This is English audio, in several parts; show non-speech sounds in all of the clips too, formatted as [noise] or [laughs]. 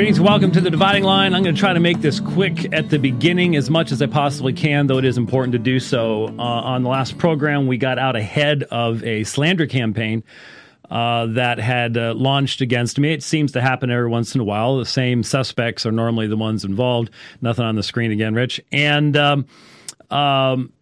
Greetings, welcome to the dividing line. I'm going to try to make this quick at the beginning as much as I possibly can, though it is important to do so. Uh, on the last program, we got out ahead of a slander campaign uh, that had uh, launched against me. It seems to happen every once in a while. The same suspects are normally the ones involved. Nothing on the screen again, Rich. And um, um,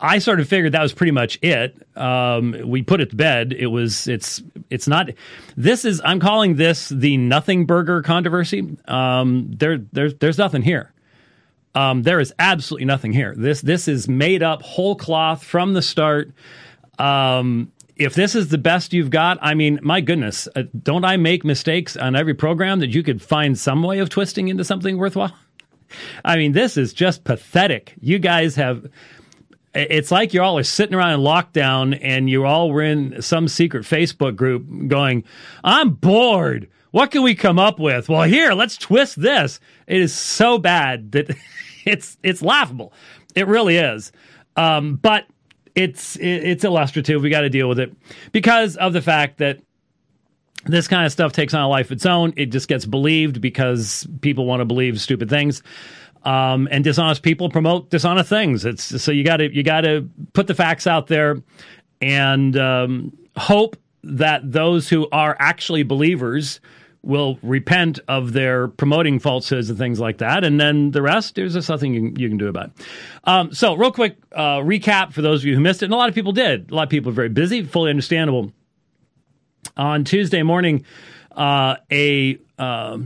I sort of figured that was pretty much it. Um, we put it to bed. It was. It's. It's not. This is. I'm calling this the nothing burger controversy. Um, there. There's. There's nothing here. Um, there is absolutely nothing here. This. This is made up whole cloth from the start. Um, if this is the best you've got, I mean, my goodness, uh, don't I make mistakes on every program that you could find some way of twisting into something worthwhile? [laughs] I mean, this is just pathetic. You guys have it's like you're all are sitting around in lockdown and you all were in some secret Facebook group going, I'm bored. What can we come up with? Well, here, let's twist this. It is so bad that [laughs] it's it's laughable. It really is. Um, but it's it's illustrative. We got to deal with it because of the fact that this kind of stuff takes on a life of its own. It just gets believed because people want to believe stupid things. Um, and dishonest people promote dishonest things. It's so you got to you got to put the facts out there and um, hope that those who are actually believers will repent of their promoting falsehoods and things like that. And then the rest, there's just nothing you can, you can do about it. Um, so, real quick uh, recap for those of you who missed it. And a lot of people did. A lot of people are very busy, fully understandable. On Tuesday morning, uh, a. Uh,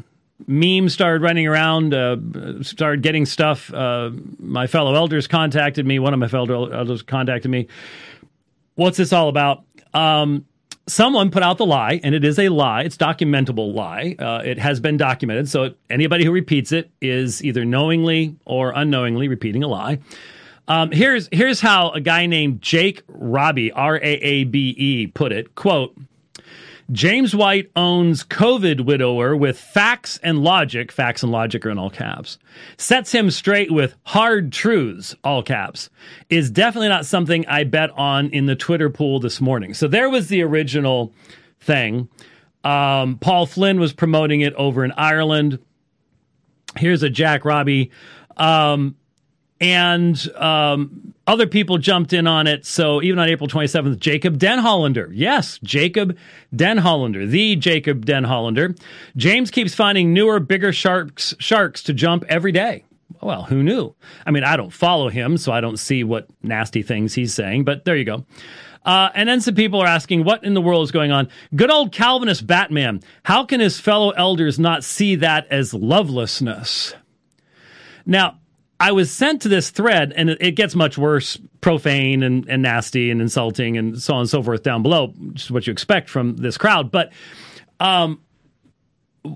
memes started running around, uh, started getting stuff. Uh, my fellow elders contacted me. One of my fellow elders contacted me. What's this all about? Um, someone put out the lie, and it is a lie. It's documentable lie. Uh, it has been documented. So anybody who repeats it is either knowingly or unknowingly repeating a lie. Um, here's here's how a guy named Jake Raabe R A A B E, put it. Quote. James White owns COVID widower with facts and logic, facts and logic are in all caps, sets him straight with hard truths, all caps, is definitely not something I bet on in the Twitter pool this morning. So there was the original thing. Um, Paul Flynn was promoting it over in Ireland. Here's a Jack Raabe. Um, and um, other people jumped in on it. So even on April 27th, Jacob Denhollander, yes, Jacob Denhollander, the Jacob Denhollander, James keeps finding newer, bigger sharks sharks to jump every day. Well, who knew? I mean, I don't follow him, so I don't see what nasty things he's saying. But there you go. Uh, and then some people are asking, what in the world is going on? Good old Calvinist Batman. How can his fellow elders not see that as lovelessness? Now, I was sent to this thread, and it gets much worse, profane and, and nasty and insulting and so on and so forth down below, which is what you expect from this crowd. But um,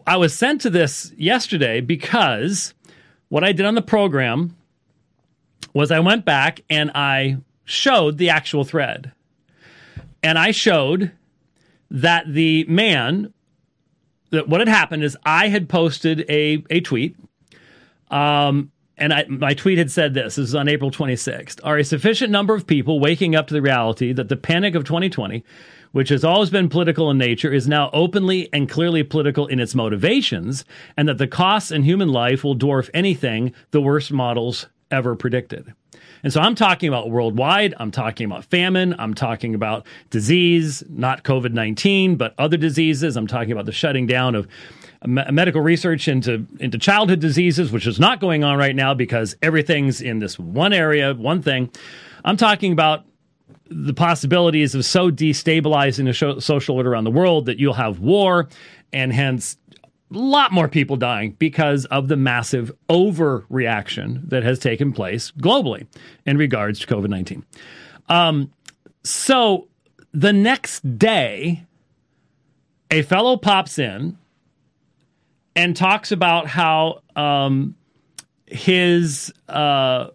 I was sent to this yesterday because what I did on the program was I went back and I showed the actual thread. And I showed that the man, that what had happened is I had posted a, a tweet um, and I, my tweet had said this, this is on April 26th, are a sufficient number of people waking up to the reality that the panic of 2020, which has always been political in nature, is now openly and clearly political in its motivations, and that the costs in human life will dwarf anything the worst models ever predicted. And so I'm talking about worldwide. I'm talking about famine. I'm talking about disease, not COVID 19, but other diseases. I'm talking about the shutting down of medical research into into childhood diseases, which is not going on right now because everything's in this one area, one thing. I'm talking about the possibilities of so destabilizing the social order around the world that you'll have war and hence a lot more people dying because of the massive overreaction that has taken place globally in regards to COVID 19. Um, so the next day, a fellow pops in and talks about how um, his uh,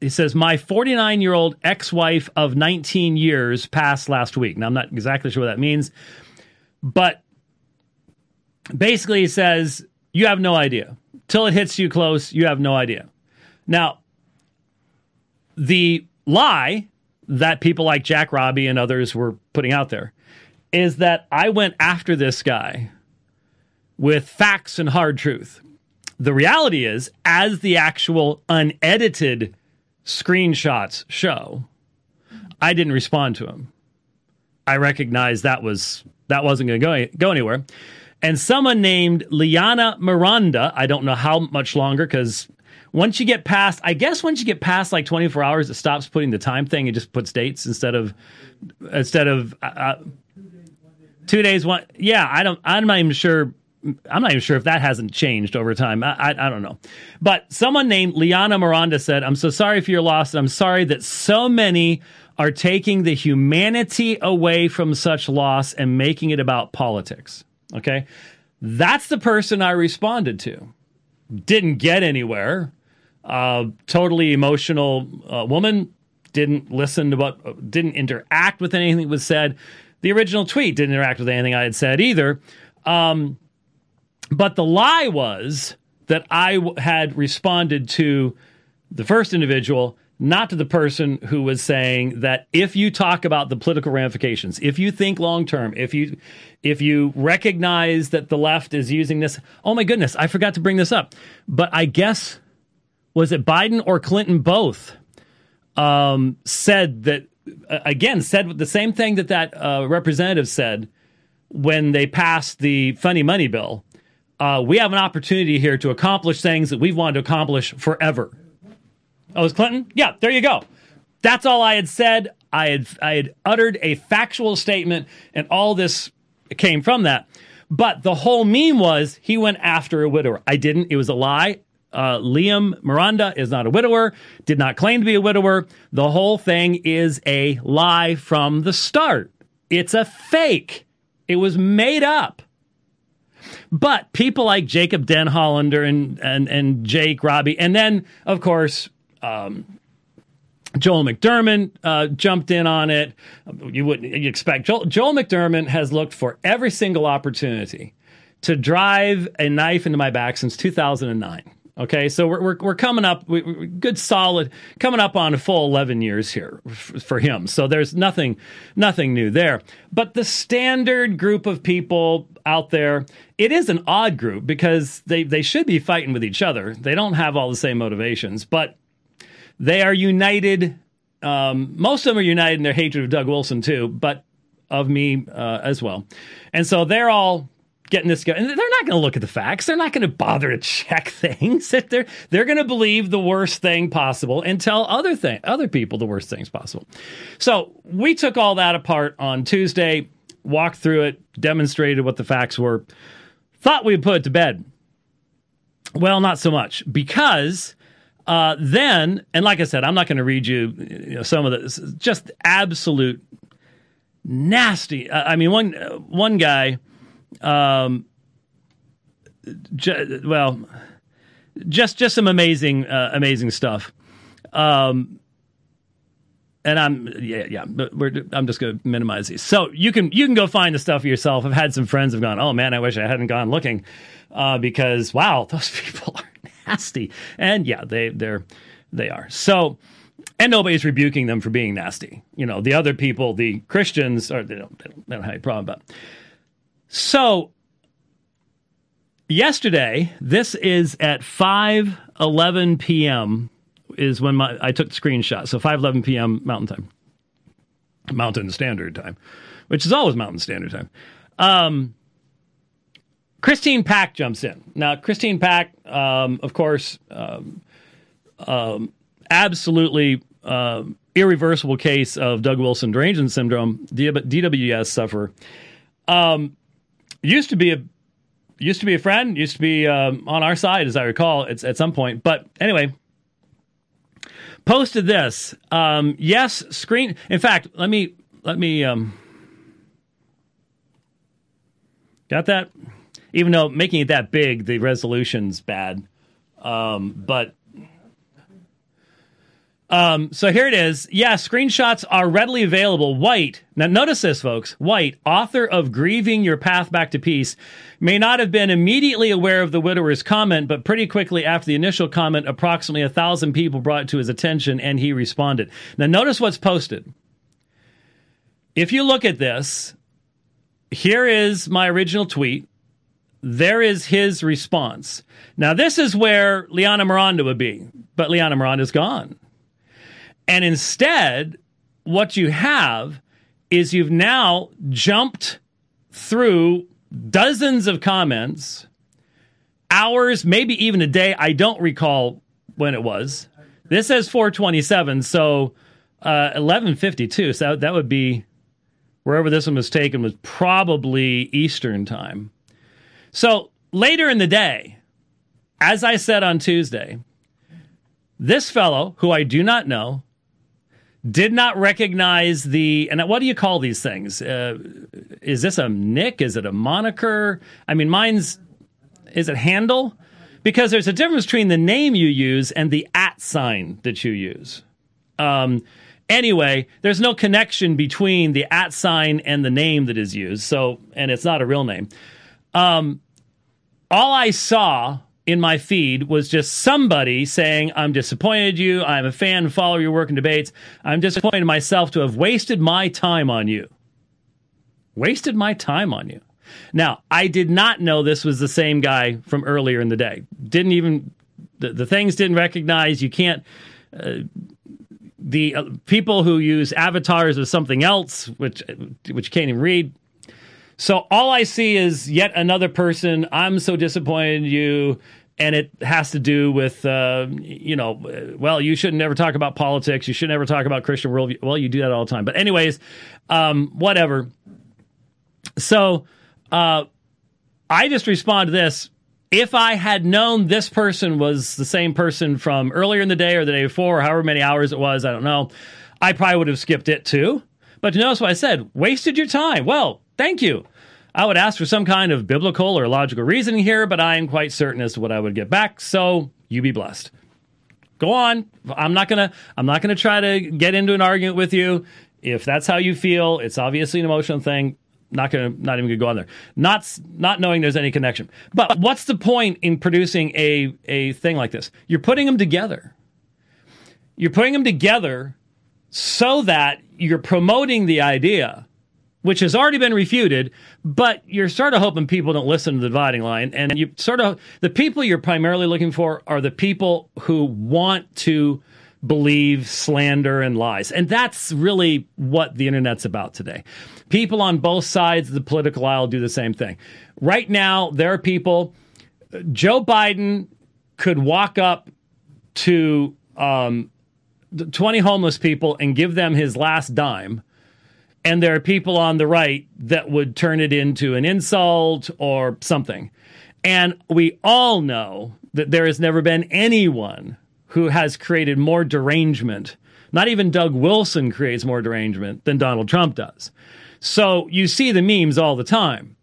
he says my 49 year old ex wife of 19 years passed last week. Now I'm not exactly sure what that means, but basically he says you have no idea till it hits you close. You have no idea. Now the lie that people like Jack Raabe and others were putting out there is that I went after this guy with facts and hard truth. The reality is, as the actual unedited screenshots show, I didn't respond to him. I recognized that was that wasn't going to go anywhere. And someone named Liana Miranda, I don't know how much longer because once you get past, I guess once you get past like 24 hours, it stops putting the time thing. It just puts dates instead of instead of uh, uh two days. One, yeah, I don't. I'm not even sure. I'm not even sure if that hasn't changed over time. I, I, I don't know. But someone named Liana Miranda said, I'm so sorry for your loss. I'm sorry that so many are taking the humanity away from such loss and making it about politics. Okay. That's the person I responded to. Didn't get anywhere. Uh, totally emotional uh, woman. Didn't listen to what, didn't interact with anything that was said. The original tweet didn't interact with anything I had said either. Um, but the lie was that I had responded to the first individual not to the person who was saying that if you talk about the political ramifications, if you think long term, if you if you recognize that the left is using this, oh my goodness, I forgot to bring this up. But I guess was it Biden or Clinton both um, said that again said the same thing that that uh, representative said when they passed the funny money bill. Uh, we have an opportunity here to accomplish things that we've wanted to accomplish forever Oh, it was Clinton? Yeah, there you go. That's all I had said. I had I had uttered a factual statement, and all this came from that. But the whole meme was he went after a widower. I didn't. It was a lie. Uh, Liam Miranda is not a widower, did not claim to be a widower. The whole thing is a lie from the start. It's a fake. It was made up. But people like Jacob Denhollander and, and, and Jake Raabe, and then, of course, um, Joel McDurmon uh, jumped in on it. You wouldn't you expect Joel, Joel McDurmon has looked for every single opportunity to drive a knife into my back since 2009. Okay, so we're we're, we're coming up, we, we're good solid, coming up on a full eleven years here f- for him. So there's nothing nothing new there. But the standard group of people out there, it is an odd group because they they should be fighting with each other. They don't have all the same motivations, but they are united. Um, most of them are united in their hatred of Doug Wilson too, but of me uh, as well. And so they're all getting this going. And they're not going to look at the facts. They're not going to bother to [laughs] check things. They're they're going to believe the worst thing possible and tell other thing other people the worst things possible. So we took all that apart on Tuesday, walked through it, demonstrated what the facts were. Thought we'd put it to bed. Well, not so much because uh, then, and like I said, I'm not going to read you, you know, some of the just absolute nasty. I mean, one one guy, um, j- well, just just some amazing uh, amazing stuff. Um, and I'm yeah yeah, but I'm just going to minimize these. So you can you can go find the stuff yourself. I've had some friends have gone, oh man, I wish I hadn't gone looking, uh, because wow, [laughs] those people are nasty. And yeah, they they're they are. So and nobody's rebuking them for being nasty. You know, the other people, the Christians, are they don't, they don't, they don't have any problem about. So yesterday, this is at five eleven p.m. is when my I took the screenshot. So five eleven p.m. Mountain Time, Mountain Standard Time, which is always Mountain Standard Time. Um, Christine Pack jumps in. Now, Christine Pack, um, of course, um, um, absolutely um, irreversible case of Doug Wilson derangement syndrome, DWS sufferer. Um, used to be a used to be a friend, used to be um, on our side, as I recall, it's at some point. But anyway, posted this. yes, screen. In fact, let me let me. got that even though making it that big, the resolution's bad. Um, but um, so here it is. Yeah, screenshots are readily available. White. Now, notice this, folks. White, author of Grieving Our Path Back to Peace, may not have been immediately aware of the widower's comment, but pretty quickly after the initial comment, approximately a thousand people brought it to his attention and he responded. Now, notice what's posted. If you look at this, here is my original tweet there is his response. Now, this is where Liana Miranda would be, but Liana Miranda's gone. And instead, what you have is you've now jumped through dozens of comments, hours, maybe even a day. I don't recall when it was. This says 427, so uh, 1152. So that would be wherever this one was taken was probably Eastern time. So later in the day, as I said on Tuesday, this fellow, who I do not know, did not recognize the and what do you call these things? Uh, is this a nick is it a moniker? I mean mine's is it handle? Because there's a difference between the name you use and the at sign that you use. Um, anyway there's no connection between the at sign and the name that is used so and it's not a real name. Um, all i saw in my feed was just somebody saying, I'm disappointed you. I'm a fan, follow your work and debates. I'm disappointed in myself to have wasted my time on you. Wasted my time on you. Now, I did not know this was the same guy from earlier in the day. Didn't even, the, the things didn't recognize. You can't, uh, the uh, people who use avatars of something else, which, which you can't even read, so all I see is yet another person. I'm so disappointed in you. And it has to do with, uh, you know, well, you should never talk about politics. You should never talk about Christian worldview. Well, you do that all the time. But, anyways, um, whatever. So uh, I just respond to this. If I had known this person was the same person from earlier in the day or the day before, or however many hours it was, I don't know, I probably would have skipped it too. But you notice what I said wasted your time. Well, Thank you. I would ask for some kind of biblical or logical reasoning here, but I am quite certain as to what I would get back. So you be blessed. Go on. I'm not gonna. I'm not gonna try to get into an argument with you. If that's how you feel, it's obviously an emotional thing. Not gonna. Not even gonna go on there. Not not knowing there's any connection. But what's the point in producing a a thing like this? You're putting them together. You're putting them together so that you're promoting the idea which has already been refuted, but you're sort of hoping people don't listen to the dividing line. And you sort of, the people you're primarily looking for are the people who want to believe slander and lies. And that's really what the internet's about today. People on both sides of the political aisle do the same thing. Right now, there are people, Joe Biden could walk up to um, 20 homeless people and give them his last dime and there are people on the right that would turn it into an insult or something. And we all know that there has never been anyone who has created more derangement. Not even Doug Wilson creates more derangement than Donald Trump does. So you see the memes all the time.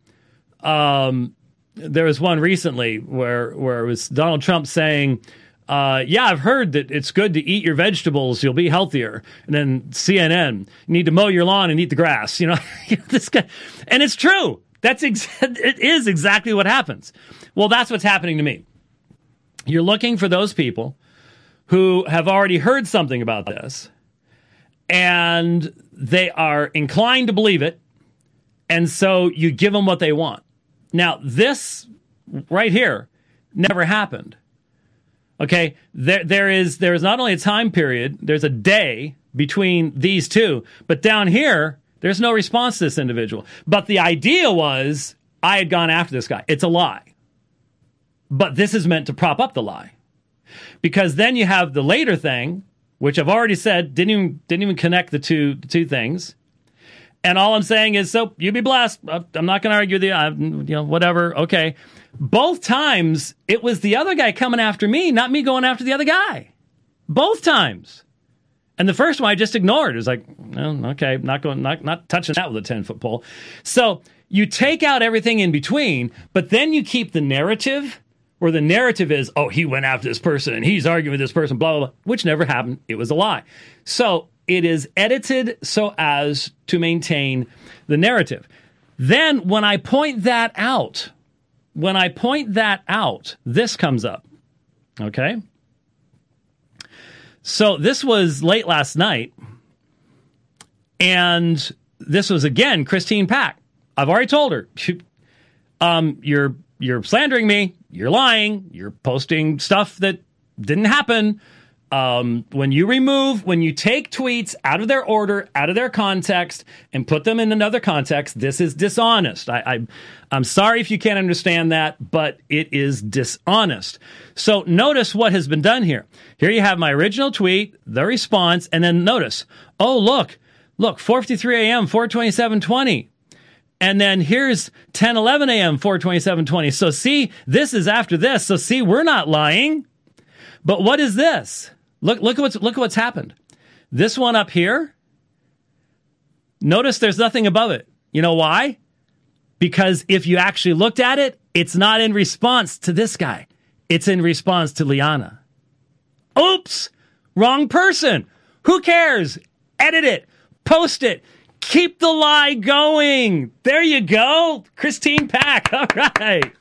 Um, there was one recently where where it was Donald Trump saying, uh, yeah, I've heard that it's good to eat your vegetables. You'll be healthier. And then CNN, you need to mow your lawn and eat the grass. You know, [laughs] this guy, and it's true. That's ex- it is exactly what happens. Well, that's what's happening to me. You're looking for those people who have already heard something about this, and they are inclined to believe it, and so you give them what they want. Now, this right here never happened Okay, there there is there is not only a time period, there's a day between these two, but down here there's no response to this individual. But the idea was I had gone after this guy. It's a lie. But this is meant to prop up the lie. Because then you have the later thing, which I've already said didn't even didn't even connect the two the two things. And all I'm saying is, so you be blessed. I'm not going to argue with you. I, you know, whatever. Okay both times it was the other guy coming after me, not me going after the other guy. Both times. And the first one I just ignored. It was like, oh, okay, not going, not not touching that with a ten foot pole. So you take out everything in between, but then you keep the narrative, where the narrative is, oh, he went after this person and he's arguing with this person, blah blah blah, which never happened. It was a lie. So it is edited so as to maintain the narrative. Then when I point that out, when I point that out, this comes up. Okay? So this was late last night, and this was again Christine Pack. I've already told her, um, you're you're slandering me. You're lying. You're posting stuff that didn't happen. Um, when you remove, when you take tweets out of their order, out of their context, and put them in another context, this is dishonest. I, I, I'm sorry if you can't understand that, but it is dishonest. So notice what has been done here. Here you have my original tweet, the response, and then notice, oh, look, look, 4.53 a.m., 427.20. And then here's 10, 11 a.m., 427.20. So see, this is after this. So see, we're not lying. But what is this? Look, look at what's look at what's happened. This one up here. Notice there's nothing above it. You know why? Because if you actually looked at it, it's not in response to this guy. It's in response to Liana. Oops, wrong person. Who cares? Edit it, post it, keep the lie going. There you go. Christine Pack. [laughs] All right.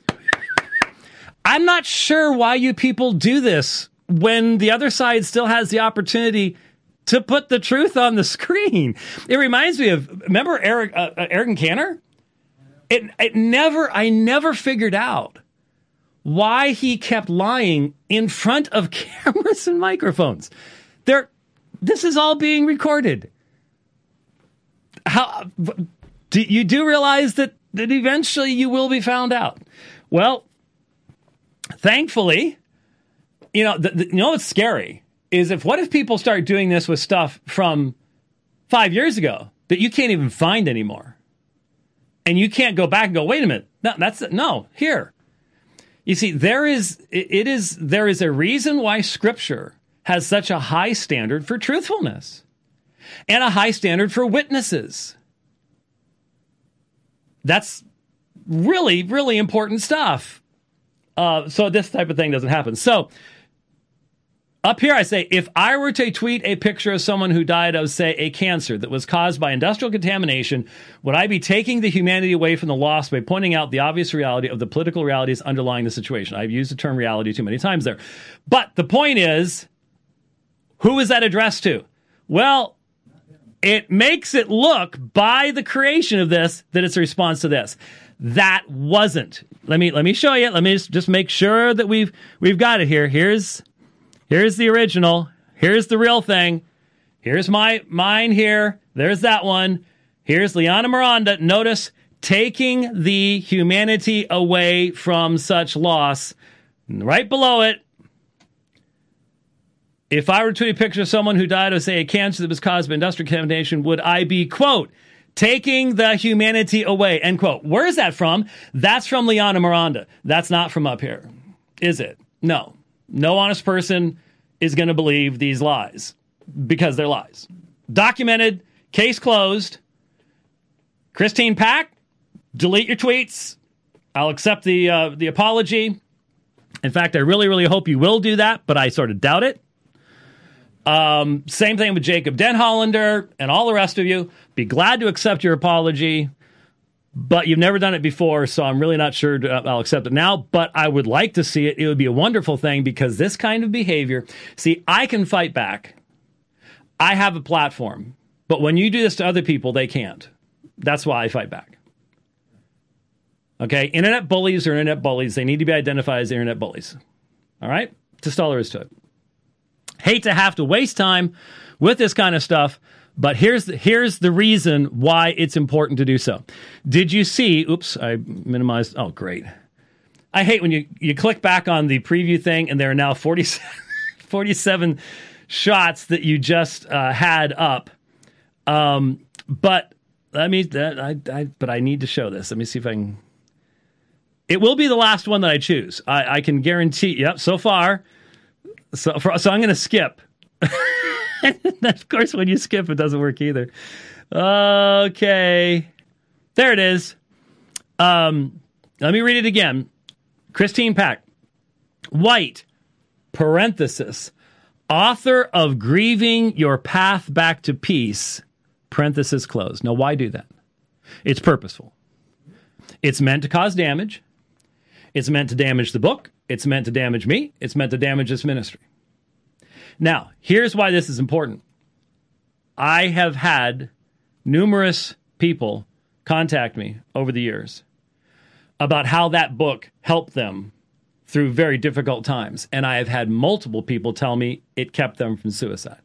I'm not sure why you people do this when the other side still has the opportunity to put the truth on the [laughs] screen. It reminds me of remember Eric uh, uh, Eric Cantor. It it never I never figured out why he kept lying in front of [laughs] cameras and microphones. There, this is all being recorded. How do you do realize that that eventually you will be found out? Well, thankfully you know, the, the, you know what's scary is if what if people start doing this with stuff from five years ago that you can't even find anymore, and you can't go back and go, wait a minute, no, that's no here. You see, there is it is there is a reason why Scripture has such a high standard for truthfulness and a high standard for witnesses. That's really, really important stuff. Uh, so this type of thing doesn't happen. So up here, I say, if I were to tweet a picture of someone who died of, say, a cancer that was caused by industrial contamination, would I be taking the humanity away from the loss by pointing out the obvious reality of the political realities underlying the situation? I've used the term reality too many times there. But the point is, who is that addressed to? Well, it makes it look by the creation of this that it's a response to this. That wasn't. Let me let me show you. Let me just, just make sure that we've we've got it here. Here's Here's the original. Here's the real thing. Here's my mine here. There's that one. Here's Liana Miranda. Notice taking the humanity away from such loss. Right below it, if I were to a picture of someone who died of, say, a cancer that was caused by industrial contamination, would I be, quote, taking the humanity away, end quote. Where is that from? That's from Liana Miranda. That's not from up here, is it? No. No honest person is going to believe these lies because they're lies. Documented, case closed. Christine Pack, delete your tweets. I'll accept the uh, the apology. In fact, I really, really hope you will do that, but I sort of doubt it. Um, same thing with Jacob Denhollander and all the rest of you. Be glad to accept your apology but you've never done it before, so I'm really not sure uh, I'll accept it now. But I would like to see it. It would be a wonderful thing because this kind of behavior, see, I can fight back. I have a platform, but when you do this to other people, they can't. That's why I fight back. Okay, internet bullies are internet bullies. They need to be identified as internet bullies. All right, just all there is to it. Hate to have to waste time with this kind of stuff but here's the, here's the reason why it's important to do so. Did you see? Oops, I minimized. Oh, great. I hate when you, you click back on the preview thing and there are now 47, [laughs] 47 shots that you just uh, had up. Um, but let me, I, I, but I need to show this. Let me see if I can. It will be the last one that I choose. I, I can guarantee. Yep, so far. So, so I'm going to skip. [laughs] [laughs] of course, when you skip, it doesn't work either. Okay. There it is. Um, let me read it again. Christine Pack, white, parenthesis, author of Grieving Our Path Back to Peace, parenthesis closed. Now, why do that? It's purposeful. It's meant to cause damage. It's meant to damage the book. It's meant to damage me. It's meant to damage this ministry. Now, here's why this is important. I have had numerous people contact me over the years about how that book helped them through very difficult times. And I have had multiple people tell me it kept them from suicide.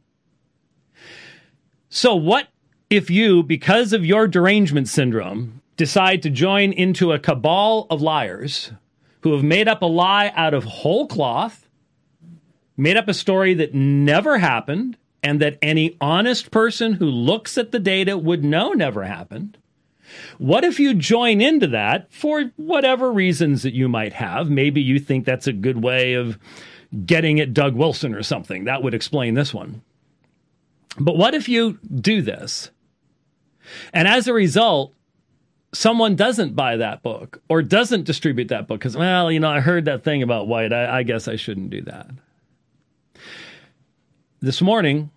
So, what if you, because of your derangement syndrome, decide to join into a cabal of liars who have made up a lie out of whole cloth, made up a story that never happened, and that any honest person who looks at the data would know never happened? What if you join into that for whatever reasons that you might have? Maybe you think that's a good way of getting at Doug Wilson or something. That would explain this one. But what if you do this? And as a result, someone doesn't buy that book or doesn't distribute that book because, well, you know, I heard that thing about White. I, I guess I shouldn't do that. This morning,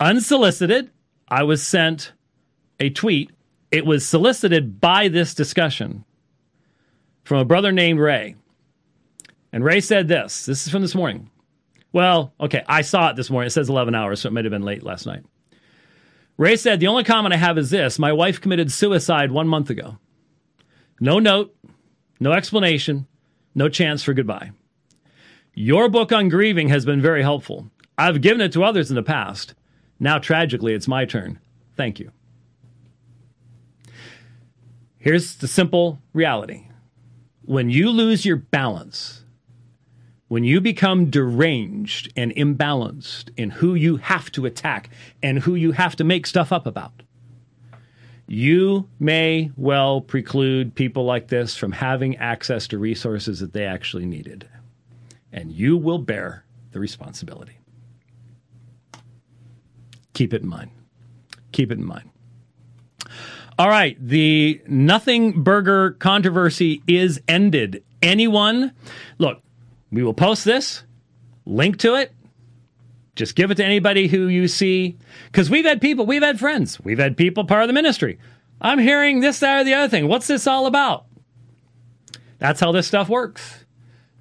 unsolicited, I was sent a tweet. It was solicited by this discussion from a brother named Ray. And Ray said this. This is from this morning. Well, okay, I saw it this morning. It says 11 hours, so it might have been late last night. Ray said, The only comment I have is this My wife committed suicide one month ago. No note, no explanation, no chance for goodbye. Your book on grieving has been very helpful. I've given it to others in the past. Now, tragically, it's my turn. Thank you. Here's the simple reality when you lose your balance, when you become deranged and imbalanced in who you have to attack and who you have to make stuff up about, you may well preclude people like this from having access to resources that they actually needed. And you will bear the responsibility. Keep it in mind. Keep it in mind. All right, the nothing burger controversy is ended. Anyone, look, we will post this, link to it. Just give it to anybody who you see. Because we've had people, we've had friends, we've had people part of the ministry. I'm hearing this, that, or the other thing. What's this all about? That's how this stuff works.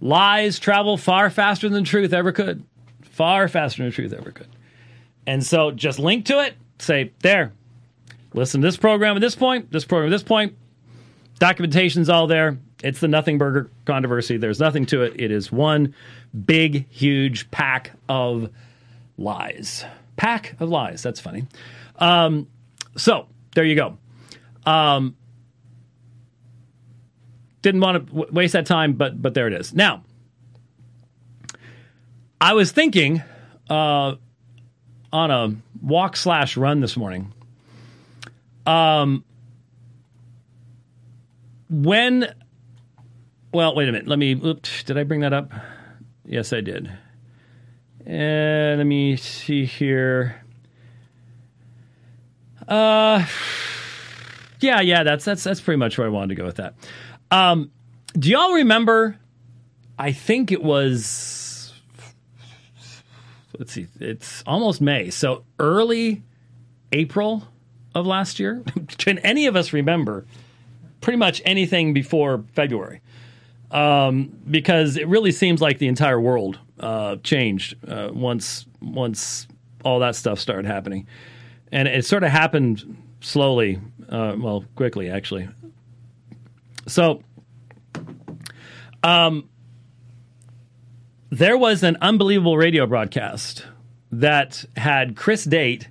Lies travel far faster than truth ever could. Far faster than truth ever could. And so just link to it, say, there, listen to this program at this point, this program at this point. Documentation's all there. It's the Nothing Burger controversy. There's nothing to it. It is one big, huge pack of lies. Pack of lies. That's funny. Um, so there you go. Um, didn't want to w- waste that time, but but there it is. Now, I was thinking uh, on a walk slash run this morning um, when, well, wait a minute. Let me, oops, did I bring that up? Yes, I did. And let me see here. Uh, yeah, yeah, that's that's that's pretty much where I wanted to go with that. Um, do y'all remember? I think it was. Let's see, it's almost May, so early April of last year? [laughs] Can any of us remember pretty much anything before February? Um, because it really seems like the entire world uh, changed uh, once once all that stuff started happening, and it sort of happened slowly, uh, well, quickly actually. So, um, there was an unbelievable radio broadcast that had Chris Date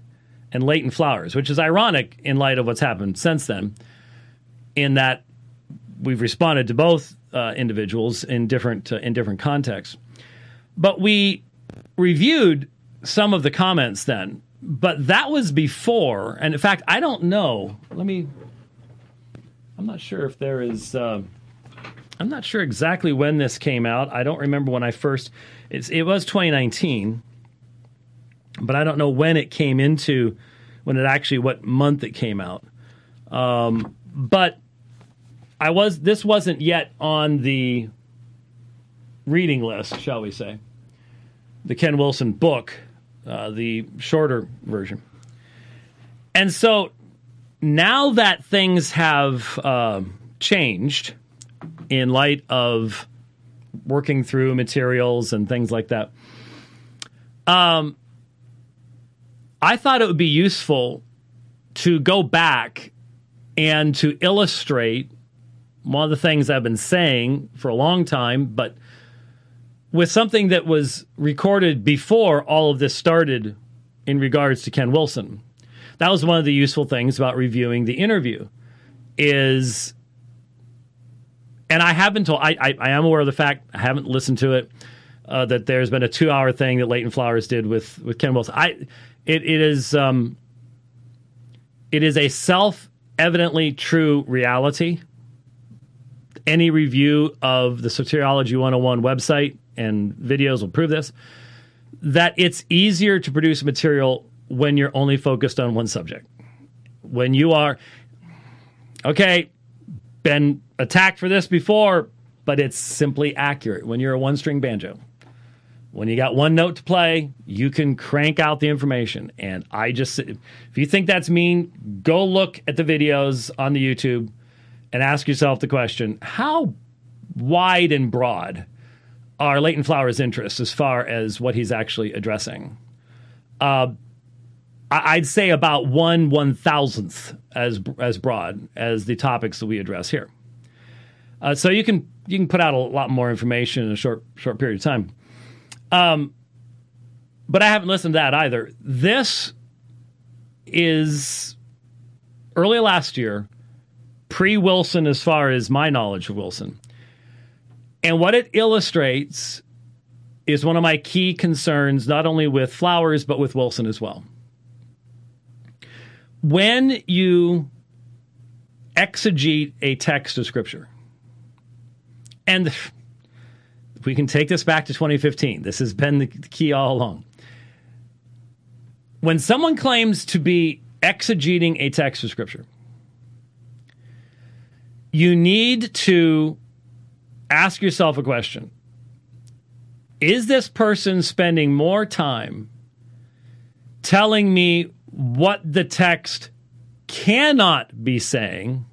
and Leighton Flowers, which is ironic in light of what's happened since then, in that we've responded to both uh, individuals in different uh, in different contexts. But we reviewed some of the comments then, but that was before, and in fact, I don't know. Let me. I'm not sure if there is. Uh, I'm not sure exactly when this came out. I don't remember when I first. it was 2019 but I don't know when it came into when it actually what month it came out. Um, but I was this wasn't yet on the reading list, shall we say? The Ken Wilson book, uh, the shorter version, and so now that things have uh, changed in light of working through materials and things like that. Um, I thought it would be useful to go back and to illustrate one of the things I've been saying for a long time, but with something that was recorded before all of this started in regards to Ken Wilson. That was one of the useful things about reviewing the interview is and I have been told I, I, I am aware of the fact I haven't listened to it uh, that there's been a two hour thing that Leighton Flowers did with with Ken Wilson. I it it is um, it is a self evidently true reality. Any review of the Soteriology 101 website and videos will prove this that it's easier to produce material when you're only focused on one subject. When you are, okay, been attacked for this before, but it's simply accurate when you're a one string banjo. When you got one note to play, you can crank out the information. And I just, if you think that's mean, go look at the videos on the YouTube and ask yourself the question how wide and broad are Leighton Flowers' interests as far as what he's actually addressing? Uh, I'd say about one one thousandth as as broad as the topics that we address here. Uh, so you can you can put out a lot more information in a short short period of time. Um, but I haven't listened to that either. This is early last year, pre Wilson, as far as my knowledge of Wilson. And what it illustrates is one of my key concerns, not only with Flowers, but with Wilson as well. When you exegete a text of Scripture, and we can take this back to 2015, this has been the key all along. When someone claims to be exegeting a text of Scripture, you need to ask yourself a question Is this person spending more time telling me what the text cannot be saying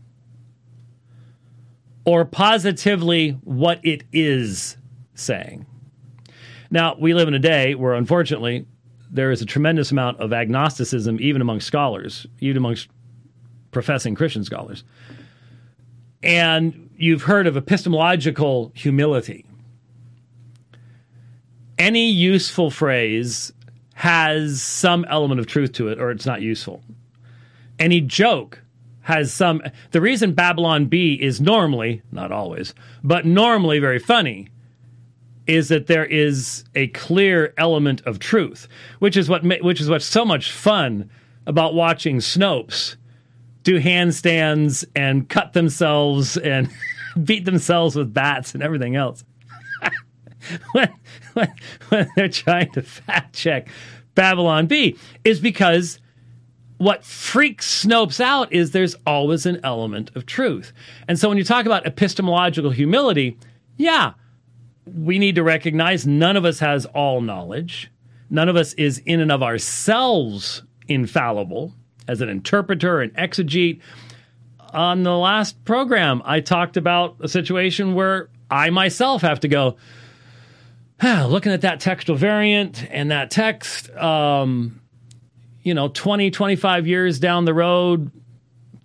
or positively what it is saying? Now, we live in a day where unfortunately there is a tremendous amount of agnosticism, even among scholars, even amongst professing Christian scholars. And you've heard of epistemological humility. Any useful phrase has some element of truth to it, or it's not useful. Any joke has some. The reason Babylon Bee is normally, not always, but normally very funny is that there is a clear element of truth, which is what which is what's so much fun about watching Snopes do handstands and cut themselves and [laughs] beat themselves with bats and everything else. [laughs] when, when, when they're trying to fact check Babylon Bee is because what freaks Snopes out is there's always an element of truth. And so when you talk about epistemological humility, yeah, we need to recognize none of us has all knowledge. None of us is in and of ourselves infallible as an interpreter, an exegete. On the last program, I talked about a situation where I myself have to go, ah, looking at that textual variant and that text, um, you know, 20, 25 years down the road,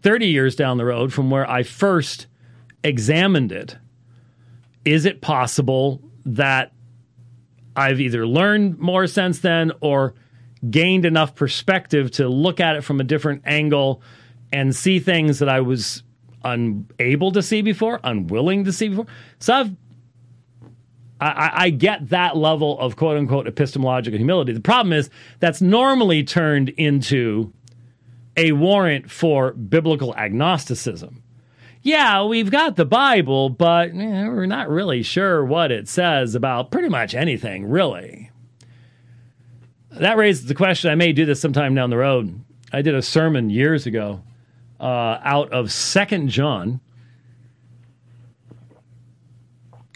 30 years down the road from where I first examined it is it possible that I've either learned more since then or gained enough perspective to look at it from a different angle and see things that I was unable to see before, unwilling to see before? So I've I, I, get that level of quote unquote epistemological humility. The problem is that's normally turned into a warrant for biblical agnosticism yeah, we've got the Bible, but eh, we're not really sure what it says about pretty much anything, really. That raises the question I may do this sometime down the road. I did a sermon years ago uh, out of Second John.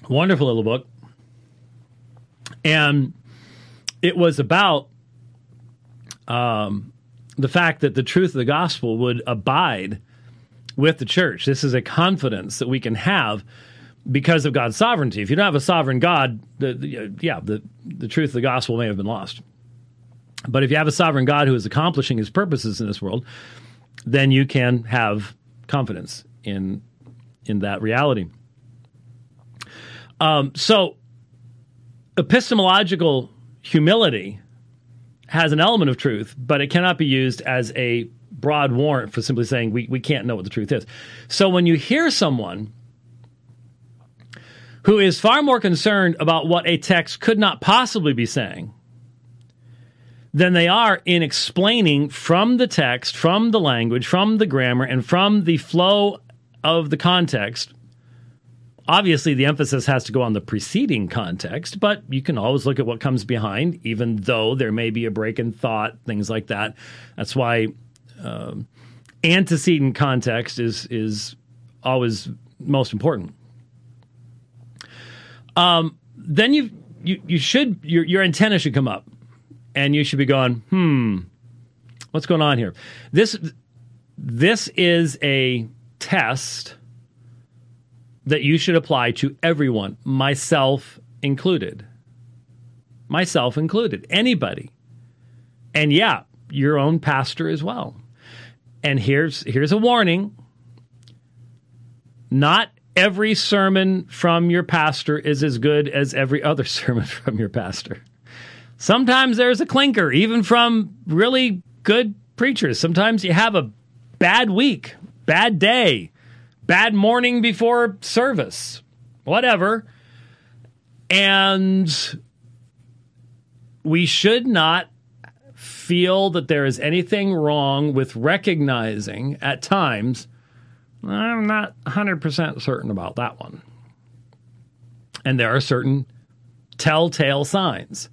Wonderful little book. And it was about um, the fact that the truth of the gospel would abide with the church. This is a confidence that we can have because of God's sovereignty. If you don't have a sovereign God, the, the, yeah, the, the truth of the gospel may have been lost. But if you have a sovereign God who is accomplishing his purposes in this world, then you can have confidence in in that reality. Um, so, epistemological humility has an element of truth, but it cannot be used as a broad warrant for simply saying we, we can't know what the truth is. So, when you hear someone who is far more concerned about what a text could not possibly be saying than they are in explaining from the text, from the language, from the grammar, and from the flow of the context. Obviously, the emphasis has to go on the preceding context, but you can always look at what comes behind, even though there may be a break in thought, things like that. That's why um, antecedent context is is always most important. Um, then you you you should your your antenna should come up, and you should be going, hmm, what's going on here? This this is a test that you should apply to everyone, myself included. Myself included, anybody. And yeah, your own pastor as well. And here's here's a warning. Not every sermon from your pastor is as good as every other [laughs] sermon from your pastor. Sometimes there's a clinker, even from really good preachers. Sometimes you have a bad week, bad day, bad morning before service, whatever. And we should not feel that there is anything wrong with recognizing at times I'm not 100% certain about that one. And there are certain telltale signs.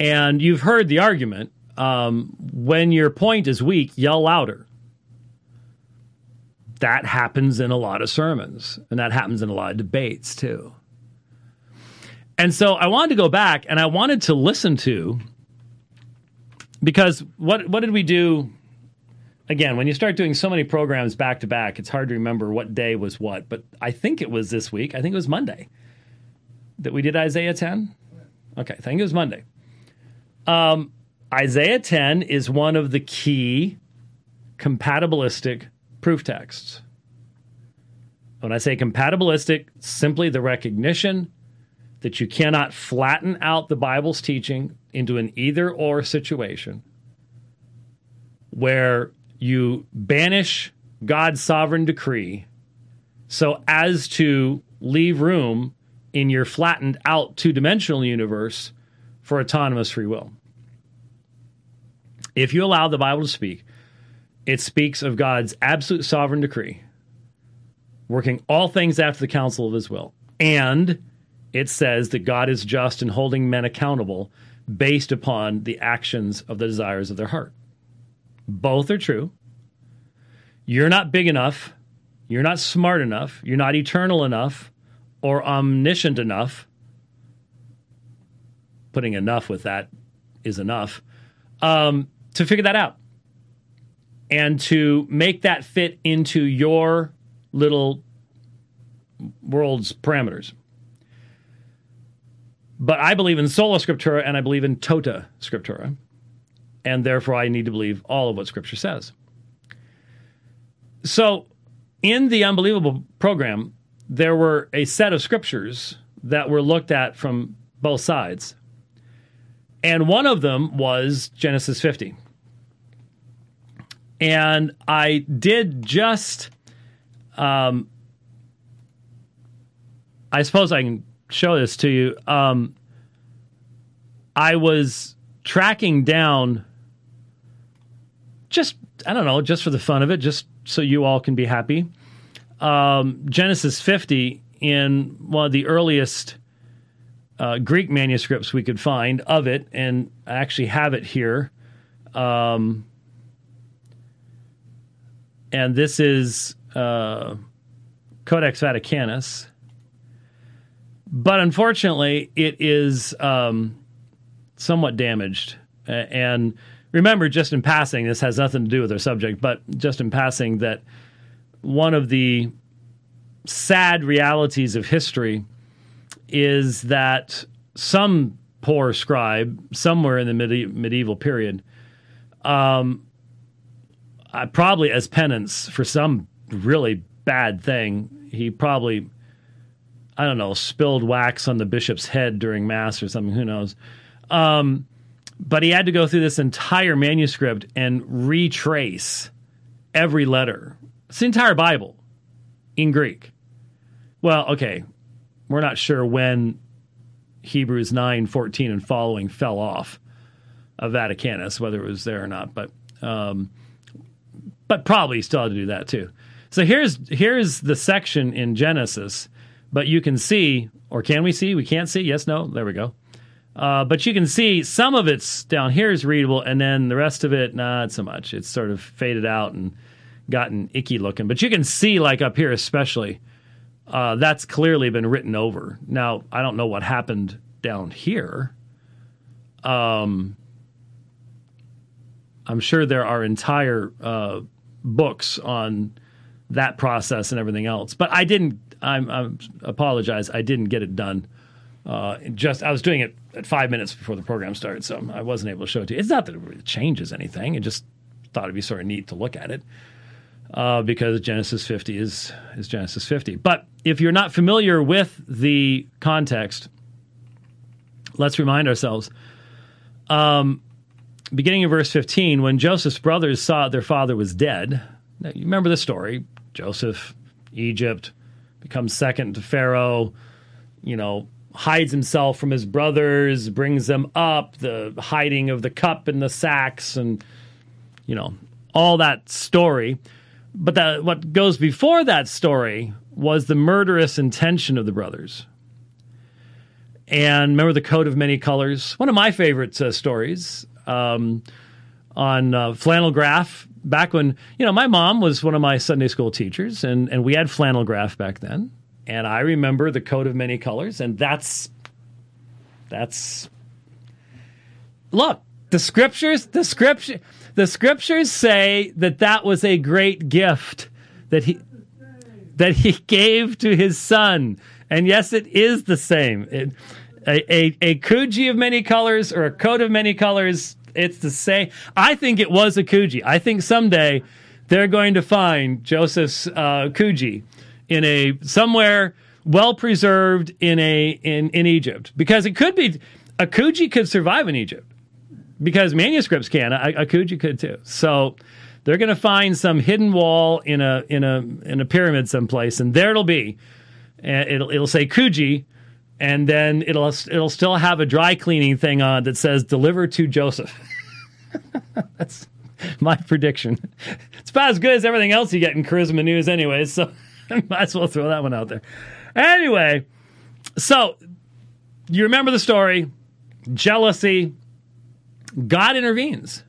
And you've heard the argument um, when your point is weak, yell louder. That happens in a lot of sermons, and that happens in a lot of debates too. And so I wanted to go back and I wanted to listen to because what what did we do again, when you start doing so many programs back to back, it's hard to remember what day was what. But I think it was this week. I think it was Monday that we did Isaiah 10. Okay, I think it was Monday. Um, Isaiah 10 is one of the key compatibilistic proof texts. When I say compatibilistic, simply the recognition that you cannot flatten out the Bible's teaching into an either or situation where you banish God's sovereign decree so as to leave room in your flattened out two dimensional universe for autonomous free will. If you allow the Bible to speak, it speaks of God's absolute sovereign decree, working all things after the counsel of his will. And it says that God is just in holding men accountable based upon the actions of the desires of their heart. Both are true. You're not big enough. You're not smart enough. You're not eternal enough or omniscient enough. Putting enough with that is enough um, to figure that out and to make that fit into your little world's parameters. But I believe in sola scriptura and I believe in tota scriptura and therefore I need to believe all of what Scripture says. So, in the Unbelievable program, there were a set of scriptures that were looked at from both sides. And one of them was Genesis 50. And I did just, um, I suppose I can show this to you. Um, I was tracking down just I don't know, just for the fun of it, just so you all can be happy. Um, Genesis 50 in one of the earliest uh, Greek manuscripts we could find of it, and I actually have it here. Um, and this is uh, Codex Vaticanus. But unfortunately, it is um, somewhat damaged. And remember, just in passing, this has nothing to do with our subject, but just in passing, that one of the sad realities of history is that some poor scribe somewhere in the medi- medieval period, um, uh, probably as penance for some really bad thing. He probably, I don't know, spilled wax on the bishop's head during mass or something. Who knows? Um, but he had to go through this entire manuscript and retrace every letter. It's the entire Bible in Greek. Well, okay, we're not sure when Hebrews 9, 14, and following fell off of Vaticanus, whether it was there or not, but um, but probably still had to do that too. So here's here's the section in Genesis, but you can see, or can we see? We can't see. Yes, no. There we go. Uh, but you can see some of it's down here is readable, and then the rest of it, not so much. It's sort of faded out and gotten icky looking. But you can see, like up here, especially, uh, that's clearly been written over. Now, I don't know what happened down here. Um, I'm sure there are entire uh, books on that process and everything else, but I didn't. I'm, I'm apologize. I didn't get it done. Uh, just I was doing it at five minutes before the program started, so I wasn't able to show it to you. It's not that it really changes anything. It just thought it'd be sort of neat to look at it uh, because Genesis 50 is is Genesis 50. But if you're not familiar with the context, let's remind ourselves. Um, beginning in verse 15, when Joseph's brothers saw their father was dead, now, you remember the story. Joseph, Egypt, becomes second to Pharaoh, you know, hides himself from his brothers, brings them up, the hiding of the cup and the sacks, and, you know, all that story. But that, what goes before that story was the murderous intention of the brothers. And remember the coat of many colors? One of my favorite uh, stories um, on uh, flannel graph. Back when, you know, my mom was one of my Sunday school teachers, and, and we had flannel graph back then. And I remember the coat of many colors, and that's that's look the scriptures the scripture the scriptures say that that was a great gift that he that he [laughs] gave to his son. And yes it is the same. It, a, a, a Coogi of many colors or a coat of many colors it's the same. I think it was a Coogi. I think someday they're going to find joseph's uh, Coogi in a somewhere well preserved in a in in egypt. Because it could be a Coogi could survive in egypt because manuscripts can. A, a Coogi could too. So they're going to find some hidden wall in a in a in a pyramid someplace, and there it'll be. And it'll it'll say Coogi, and then it'll it'll still have a dry cleaning thing on that says "Deliver to Joseph." [laughs] That's my prediction. It's about as good as everything else you get in Charisma News, anyways. So [laughs] might as well throw that one out there. Anyway, so you remember the story? Jealousy, God intervenes.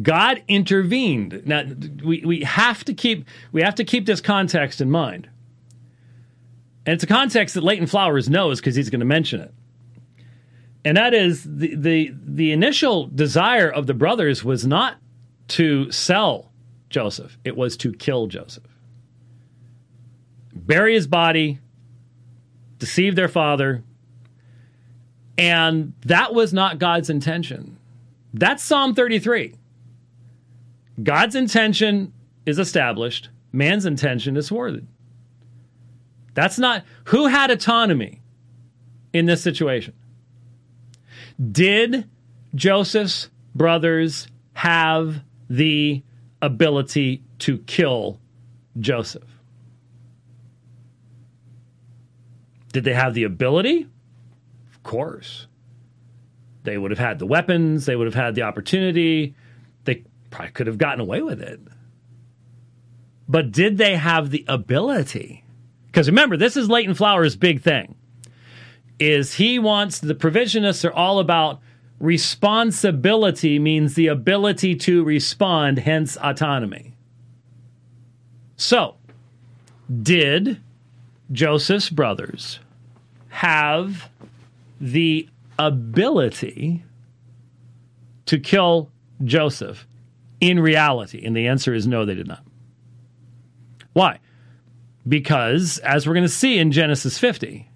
God intervened. Now we, we have to keep we have to keep this context in mind. And it's a context that Leighton Flowers knows because he's going to mention it. And that is the, the the initial desire of the brothers was not to sell Joseph, it was to kill Joseph. Bury his body, deceive their father, and that was not God's intention. That's Psalm 33. God's intention is established, man's intention is thwarted. That's not who had autonomy in this situation. Did Joseph's brothers have the ability to kill Joseph? Did they have the ability? Course. They would have had the weapons, they would have had the opportunity, they probably could have gotten away with it. But did they have the ability? Because remember, this is Leighton Flowers' big thing. Is he wants the provisionists are all about responsibility means the ability to respond, hence autonomy. So, did Joseph's brothers have the ability to kill Joseph in reality? And the answer is no, they did not. Why? Because, as we're going to see in Genesis 50,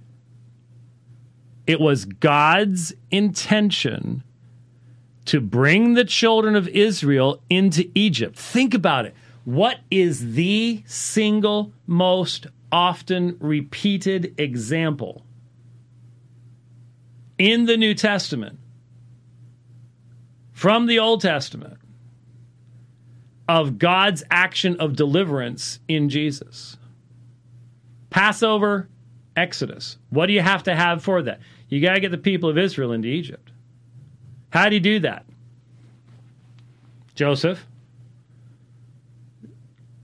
it was God's intention to bring the children of Israel into Egypt. Think about it. What is the single most often repeated example in the New Testament from the Old Testament of God's action of deliverance in Jesus? Passover, Exodus. What do you have to have for that? You got to get the people of Israel into Egypt. How do you do that? Joseph.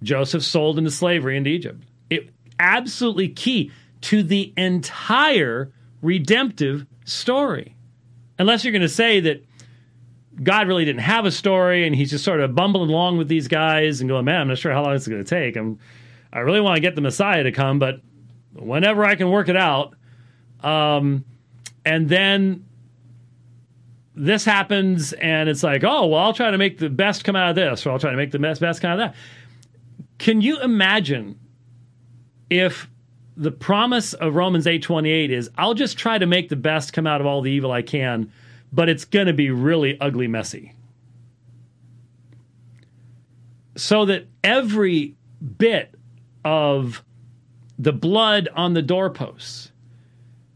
Joseph sold into slavery into Egypt. It absolutely key to the entire redemptive story. Unless you're going to say that God really didn't have a story and he's just sort of bumbling along with these guys and going, man, I'm not sure how long it's going to take. I'm, I really want to get the Messiah to come, but whenever I can work it out. Um, and then this happens, and it's like, oh, well, I'll try to make the best come out of this, or I'll try to make the best, best come out of that. Can you imagine if the promise of Romans 8:28 is I'll just try to make the best come out of all the evil I can, but it's going to be really ugly messy. So that every bit of the blood on the doorposts,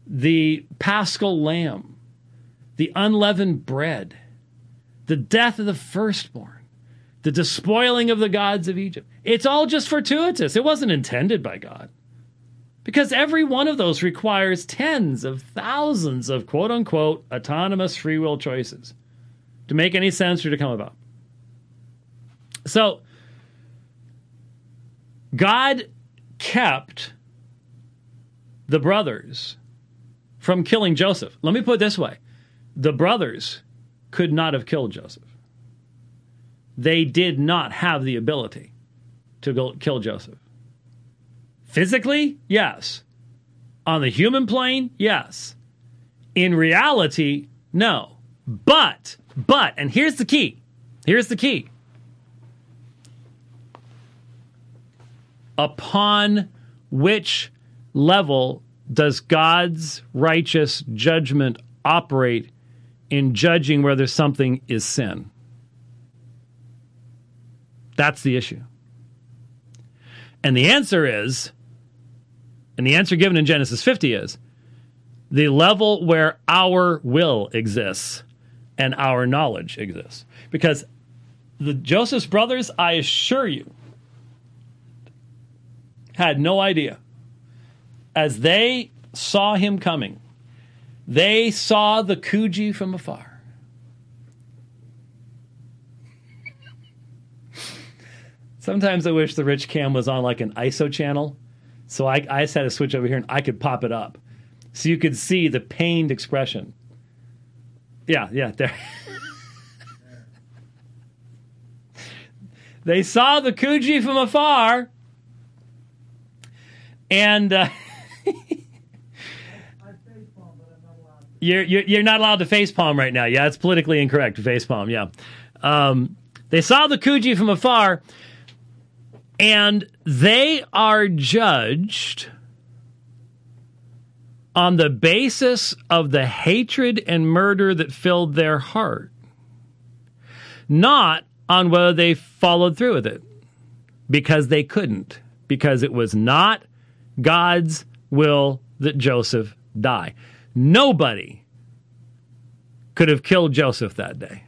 the paschal lamb, the unleavened bread, the death of the firstborn, the despoiling of the gods of Egypt. It's all just fortuitous. It wasn't intended by God. Because every one of those requires tens of thousands of quote unquote autonomous free will choices to make any sense or to come about. So, God kept the brothers from killing Joseph. Let me put it this way the brothers could not have killed Joseph. They did not have the ability to kill Joseph. Physically, yes. On the human plane, yes. In reality, no. But, but, and here's the key. Here's the key. Upon which level does God's righteous judgment operate in judging whether something is sin? That's the issue. And the answer is, and the answer given in Genesis 50 is, the level where our will exists and our knowledge exists. Because the Joseph's brothers, I assure you, had no idea. As they saw him coming, they saw the Coogi from afar. Sometimes I wish the rich cam was on like an ISO channel. So I, I just had to switch over here and I could pop it up. So you could see the pained expression. Yeah, yeah, there. [laughs] they saw the Coogi from afar. And uh, [laughs] you're, you're, you're not allowed to face palm right now. Yeah, it's politically incorrect face palm. Yeah. Um, they saw the Coogi from afar and they are judged on the basis of the hatred and murder that filled their heart, not on whether they followed through with it, because they couldn't, because it was not God's will that Joseph die. Nobody could have killed Joseph that day.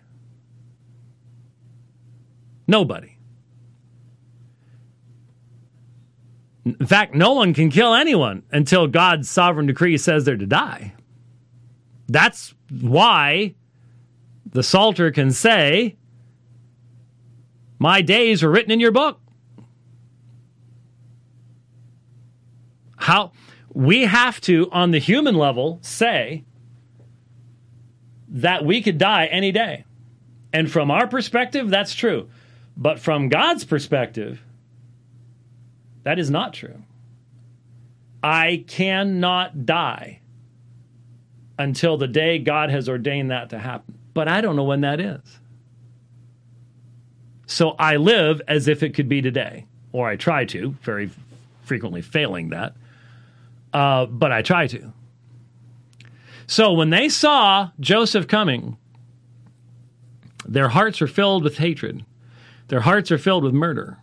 Nobody. In fact, no one can kill anyone until God's sovereign decree says they're to die. That's why the Psalter can say, My days are written in your book. How we have to, on the human level, say that we could die any day. And from our perspective, that's true. But from God's perspective, that is not true. I cannot die until the day God has ordained that to happen. But I don't know when that is. So I live as if it could be today, or I try to, very frequently failing that. Uh, but I try to. So when they saw Joseph coming, their hearts are filled with hatred, their hearts are filled with murder.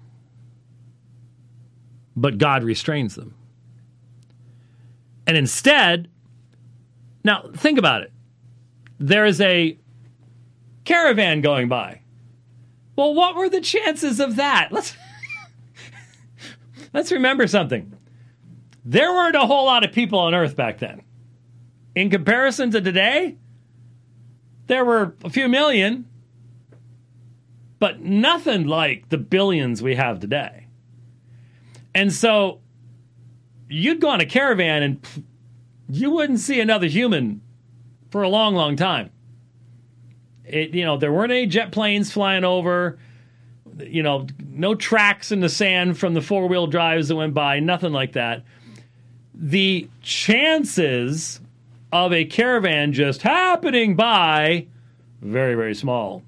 But God restrains them. And instead, now think about it. There is a caravan going by. Well, what were the chances of that? [laughs] Let's Let's remember something. There weren't a whole lot of people on earth back then. In comparison to today, there were a few million, but nothing like the billions we have today. And so you'd go on a caravan and you wouldn't see another human for a long, long time. It, you know, there weren't any jet planes flying over, you know, no tracks in the sand from the four wheel drives that went by, nothing like that. The chances of a caravan just happening by very, very small.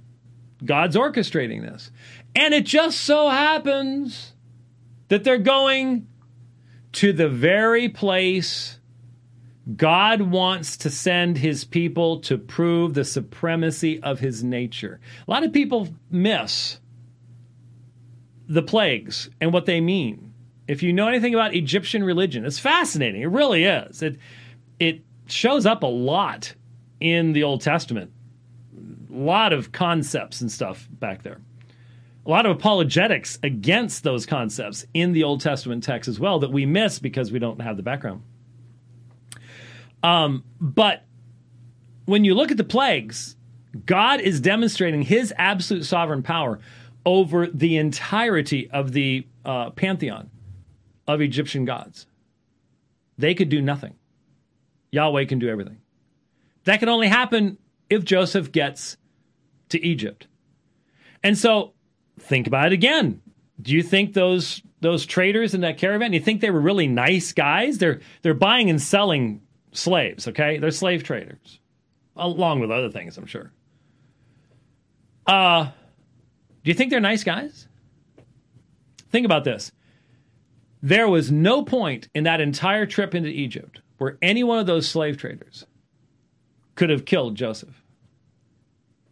God's orchestrating this. And it just so happens that they're going to the very place God wants to send his people to prove the supremacy of his nature. A lot of people miss the plagues and what they mean. If you know anything about Egyptian religion, it's fascinating. It really is. It it shows up a lot in the Old Testament. A lot of concepts and stuff back there. A lot of apologetics against those concepts in the Old Testament text as well that we miss because we don't have the background. Um, but when you look at the plagues, God is demonstrating his absolute sovereign power over the entirety of the uh, pantheon of Egyptian gods. They could do nothing. Yahweh can do everything. That can only happen if Joseph gets to Egypt. And so think about it again. Do you think those those traders in that caravan, you think they were really nice guys? They're they're buying and selling slaves, okay? They're slave traders. Along with other things, I'm sure. Uh do you think they're nice guys? Think about this. There was no point in that entire trip into Egypt where any one of those slave traders could have killed Joseph.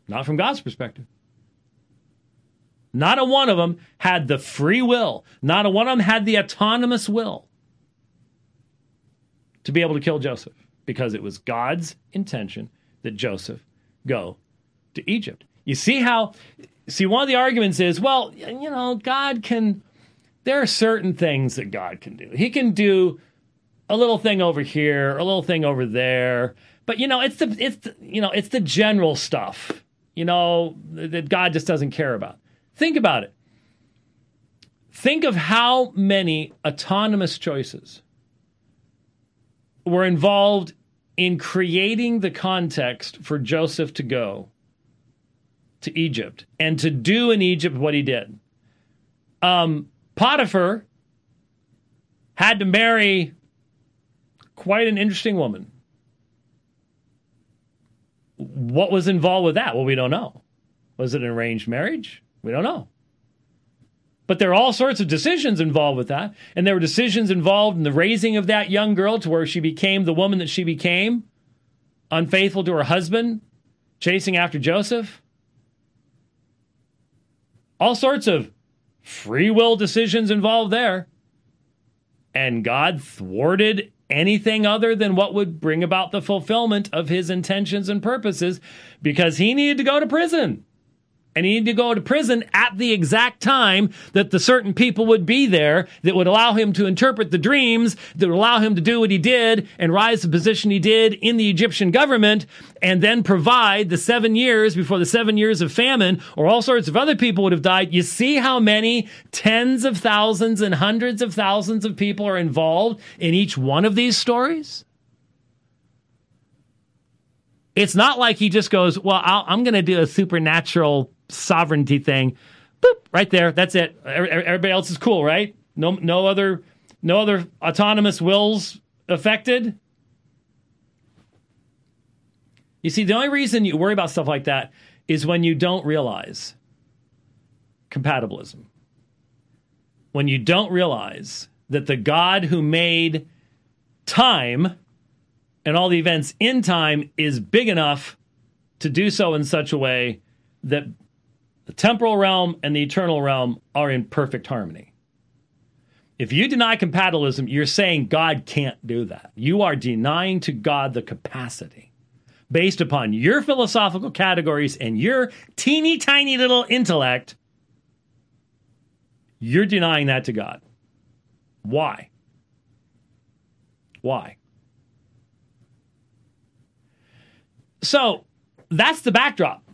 Not from God's perspective. Not a one of them had the free will. Not a one of them had the autonomous will to be able to kill Joseph because it was God's intention that Joseph go to Egypt. You see how See, one of the arguments is, well, you know, God can, there are certain things that God can do. He can do a little thing over here, a little thing over there. But, you know, it's the, it's, the, you know, it's the general stuff, you know, that God just doesn't care about. Think about it. Think of how many autonomous choices were involved in creating the context for Joseph to go to Egypt and to do in Egypt what he did. Um, Potiphar had to marry quite an interesting woman. What was involved with that? Well, we don't know. Was it an arranged marriage? We don't know. But there are all sorts of decisions involved with that. And there were decisions involved in the raising of that young girl to where she became the woman that she became, unfaithful to her husband, chasing after Joseph all sorts of free will decisions involved there. And God thwarted anything other than what would bring about the fulfillment of his intentions and purposes because he needed to go to prison and he needed to go to prison at the exact time that the certain people would be there that would allow him to interpret the dreams, that would allow him to do what he did and rise to the position he did in the Egyptian government, and then provide the seven years before the seven years of famine, or all sorts of other people would have died. You see how many tens of thousands and hundreds of thousands of people are involved in each one of these stories? It's not like he just goes, Well, i am going to do a supernatural sovereignty thing. Boop, right there. That's it. Everybody else is cool, right? No, no other, no other autonomous wills affected. You see, the only reason you worry about stuff like that is when you don't realize compatibilism. When you don't realize that the God who made time and all the events in time is big enough to do so in such a way that the temporal realm and the eternal realm are in perfect harmony. If you deny compatibilism, you're saying God can't do that. You are denying to God the capacity based upon your philosophical categories and your teeny tiny little intellect. You're denying that to God. Why? Why? So that's the backdrop.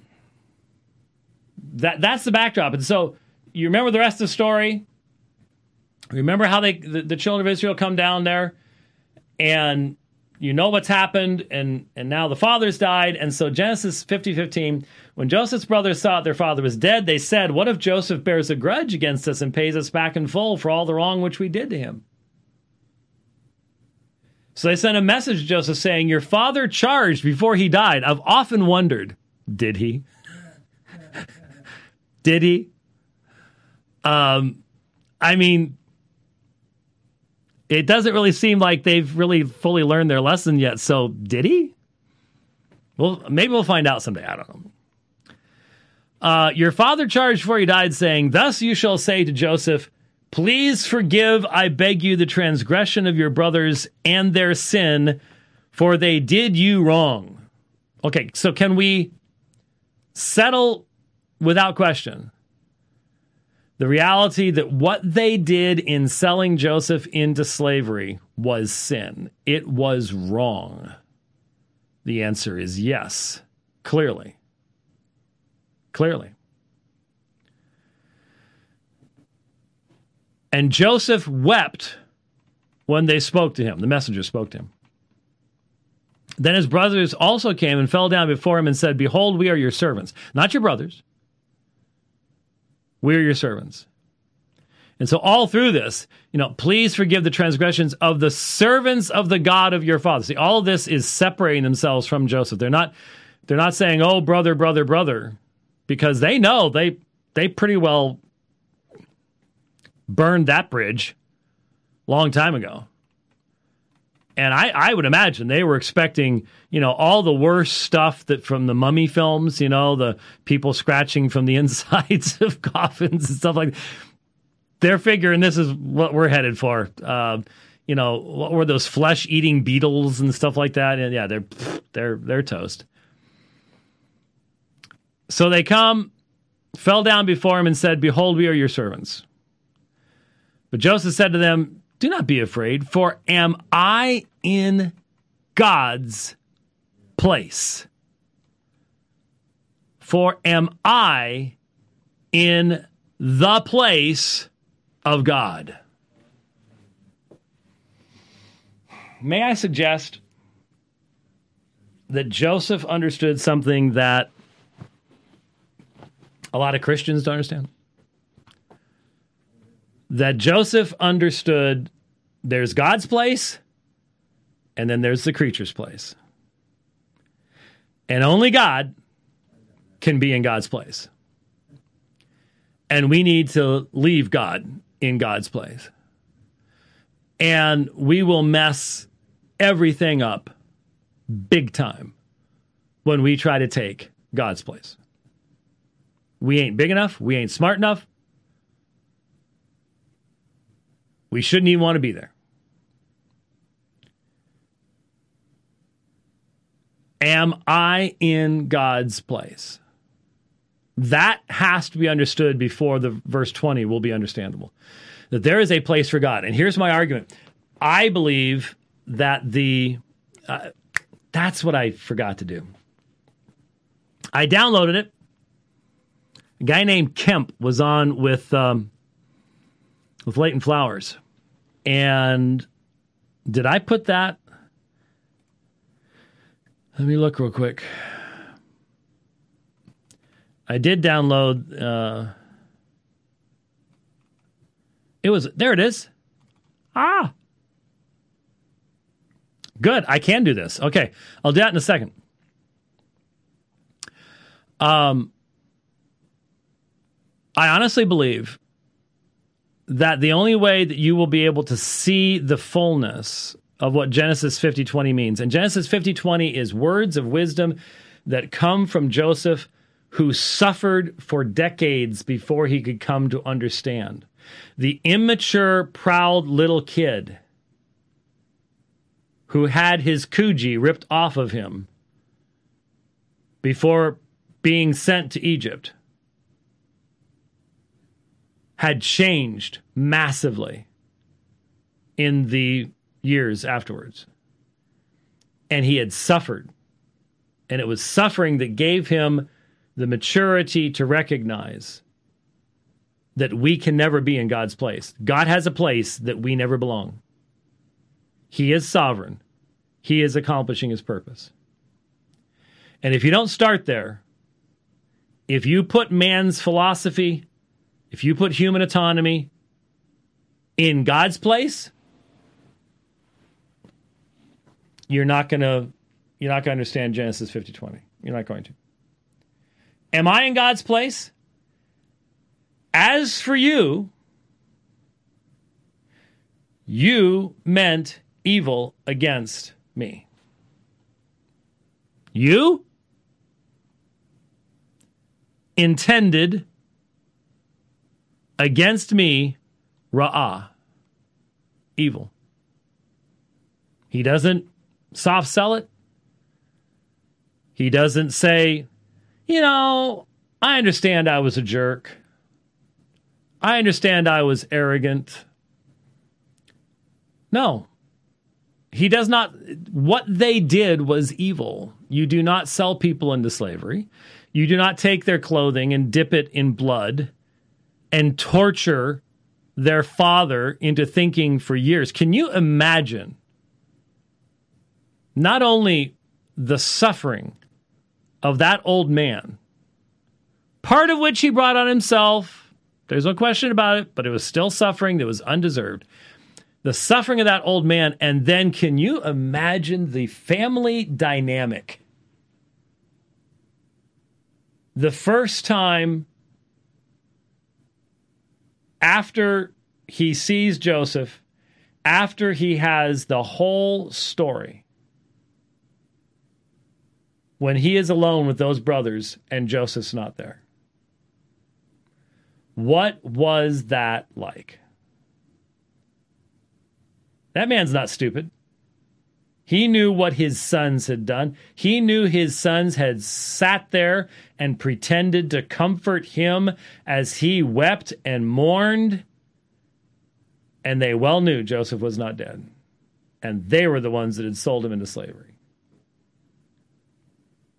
That that's the backdrop. And so you remember the rest of the story? Remember how they the, the children of Israel come down there? And you know what's happened and and now the father's died. And so Genesis 50 15 when Joseph's brothers thought their father was dead they said what if Joseph bears a grudge against us and pays us back in full for all the wrong which we did to him? So they sent a message to Joseph saying your father charged before he died. I've often wondered did he did he um I mean it doesn't really seem like they've really fully learned their lesson yet. So, did he? Well, maybe we'll find out someday. I don't know. Uh, your father charged before he died, saying, Thus you shall say to Joseph, Please forgive, I beg you, the transgression of your brothers and their sin, for they did you wrong. Okay, so can we settle without question the reality that what they did in selling Joseph into slavery was sin. It was wrong. The answer is yes, clearly. Clearly. And Joseph wept when they spoke to him. The messenger spoke to him. Then his brothers also came and fell down before him and said, Behold, we are your servants. Not your brothers, we're your servants. And so, all through this, you know, please forgive the transgressions of the servants of the God of your father. See, all of this is separating themselves from Joseph. They're not, they're not saying, "Oh, brother, brother, brother," because they know they they pretty well burned that bridge long time ago. And I, I would imagine they were expecting, you know, all the worst stuff that from the mummy films, you know, the people scratching from the [laughs] insides of coffins and stuff like that. They're figuring this is what we're headed for. Uh, you know, what were those flesh eating beetles and stuff like that? And yeah, they're they're they're toast. So they come, fell down before him and said, Behold, we are your servants. But Joseph said to them, do not be afraid, for am I in God's place? For am I in the place of God? May I suggest that Joseph understood something that a lot of Christians don't understand? That Joseph understood there's God's place, and then there's the creature's place. And only God can be in God's place. And we need to leave God in God's place. And we will mess everything up big time when we try to take God's place. We ain't big enough. We ain't smart enough. We shouldn't even want to be there. Am I in God's place? That has to be understood before the verse 20 will be understandable. That there is a place for God. And here's my argument I believe that the, uh, that's what I forgot to do. I downloaded it. A guy named Kemp was on with, um, with Leighton Flowers. And did I put that let me look real quick. I did download. Uh, it was there. It is. Ah, good. I can do this. Okay, I'll do that in a second. Um, I honestly believe that the only way that you will be able to see the fullness of what Genesis 50:20 means. And Genesis 50:20 is words of wisdom that come from Joseph who suffered for decades before he could come to understand. The immature, proud little kid who had his Coogi ripped off of him before being sent to Egypt had changed massively in the years afterwards. And he had suffered. And it was suffering that gave him the maturity to recognize that we can never be in God's place. God has a place that we never belong. He is sovereign, He is accomplishing His purpose. And if you don't start there, if you put man's philosophy, if you put human autonomy in God's place, you're not to you're not to understand Genesis 50:20. You're not going to. Am I in God's place? As for you, you meant evil against me. You intended against me ra'ah, evil. He doesn't soft sell it. He doesn't say, you know, I understand I was a jerk. I understand I was arrogant. No. He does not. What they did was evil. You do not sell people into slavery. You do not take their clothing and dip it in blood and torture their father into thinking for years. Can you imagine not only the suffering of that old man, part of which he brought on himself? There's no question about it, but it was still suffering that was undeserved. The suffering of that old man, and then can you imagine the family dynamic? the first time after he sees Joseph, after he has the whole story, when he is alone with those brothers and Joseph's not there. What was that like? That man's not stupid. He knew what his sons had done. He knew his sons had sat there and pretended to comfort him as he wept and mourned. And they well knew Joseph was not dead. And they were the ones that had sold him into slavery.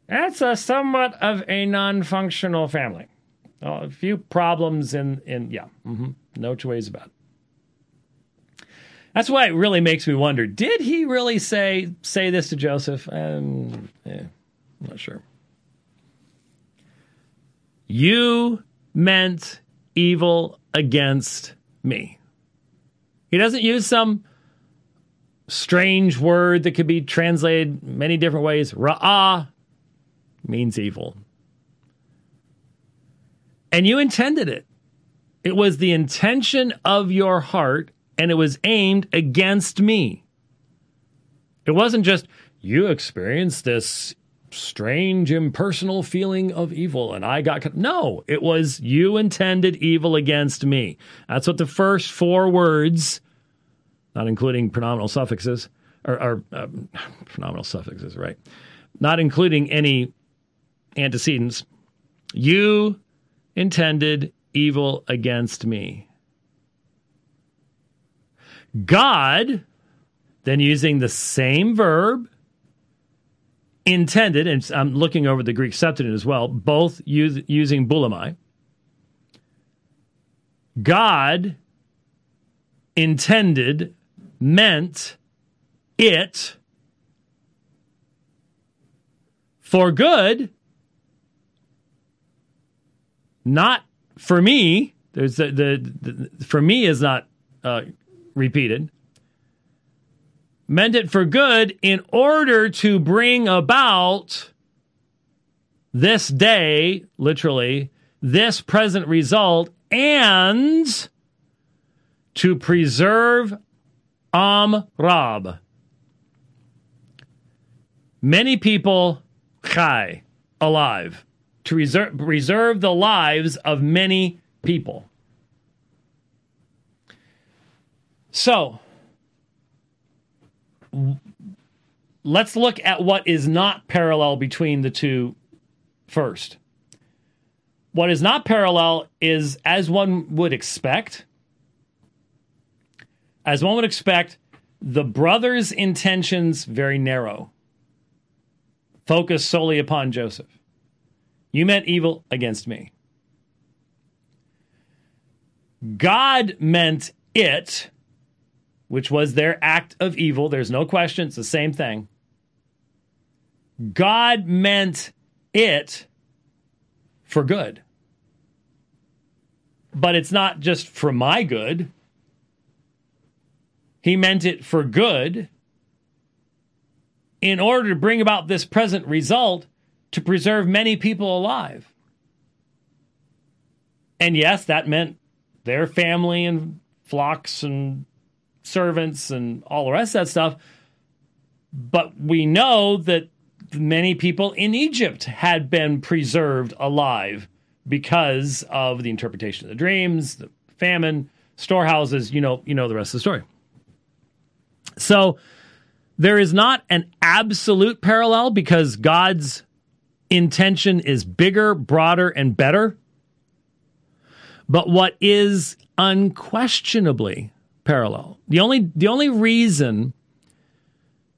That's a somewhat of a non functional family. a few problems in, in yeah, mm-hmm, no two ways about it. That's why it really makes me wonder: Did he really say say this to Joseph? Um, yeah, I'm not sure. You meant evil against me. He doesn't use some strange word that could be translated many different ways. Ra'ah means evil. And you intended it. It was the intention of your heart and it was aimed against me. It wasn't just, you experienced this strange, impersonal feeling of evil, and I got. No, it was, you intended evil against me. That's what the first four words, not including pronominal suffixes, or, or um, pronominal suffixes, right? Not including any antecedents. You intended evil against me. God, then using the same verb, intended, and I'm looking over the Greek Septuagint as well, both use, using boulomai. God intended, meant it for good, not for me. There's the, the, the for me is not uh, repeated, meant it for good in order to bring about this day, literally, this present result, and to preserve Am Rab. Many people, chai, alive, to reserve, reserve the lives of many people. So let's look at what is not parallel between the two first. What is not parallel is, as one would expect, as one would expect, the brothers' intentions very narrow, focused solely upon Joseph. You meant evil against me. God meant it, which was their act of evil. There's no question. It's the same thing. God meant it for good. But it's not just for my good. He meant it for good in order to bring about this present result to preserve many people alive. And yes, that meant their family and flocks and servants and all the rest of that stuff. But we know that many people in Egypt had been preserved alive because of the interpretation of the dreams, the famine, storehouses, you know, you know the rest of the story. So there is not an absolute parallel because God's intention is bigger, broader, and better. But what is unquestionably parallel, the only the only reason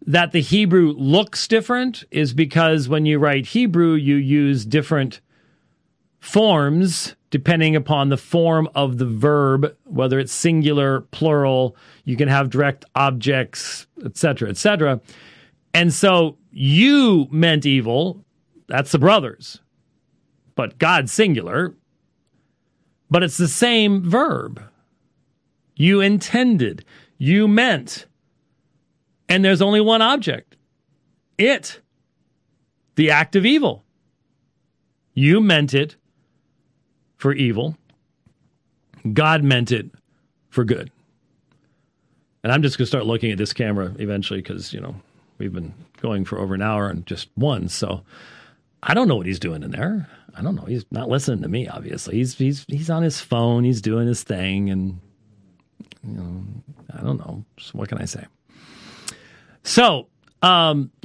that the Hebrew looks different is because when you write Hebrew, you use different forms depending upon the form of the verb, whether it's singular, plural, you can have direct objects, etc., etc. And so you meant evil, that's the brothers. But God singular, but it's the same verb. You intended, you meant, and there's only one object it, the act of evil. You meant it for evil, God meant it for good. And I'm just going to start looking at this camera eventually because, you know, we've been going for over an hour and just one. So I don't know what he's doing in there. I don't know. He's not listening to me, obviously. He's he's he's on his phone, he's doing his thing, and you know, I don't know. So what can I say? So, um, [laughs]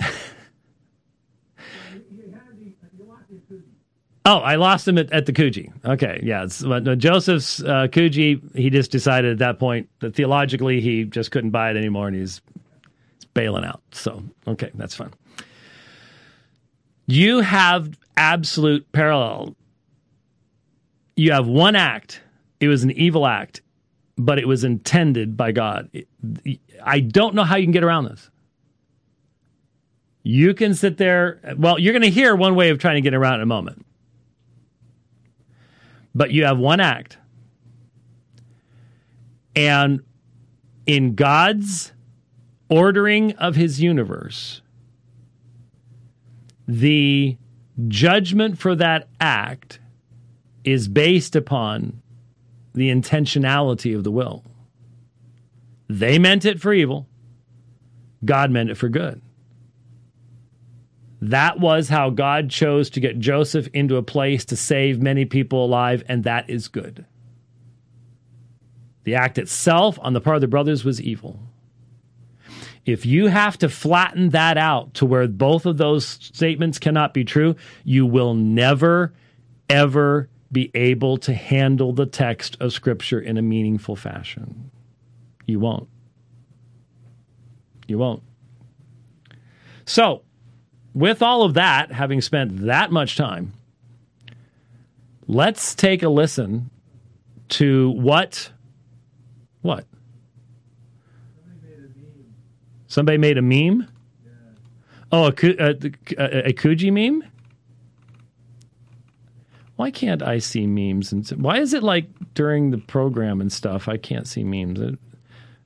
Oh, I lost him at, at the Coogi. Okay, yeah. Uh, Joseph's uh, Coogi, he just decided at that point that theologically he just couldn't buy it anymore and he's, he's bailing out. So, okay, that's fine. You have absolute parallel. You have one act, it was an evil act, but it was intended by God. I don't know how you can get around this. You can sit there. Well, you're going to hear one way of trying to get around in a moment. But you have one act. And in God's ordering of his universe, the judgment for that act is based upon the intentionality of the will. They meant it for evil, God meant it for good. That was how God chose to get Joseph into a place to save many people alive, and that is good. The act itself on the part of the brothers was evil. If you have to flatten that out to where both of those statements cannot be true, you will never, ever be able to handle the text of Scripture in a meaningful fashion. You won't. You won't. So, with all of that, having spent that much time, let's take a listen to what what somebody made a meme. Oh, a, uh, uh, a, a, a Coogi meme. Why can't I see memes? And why is it like during the program and stuff I can't see memes? It,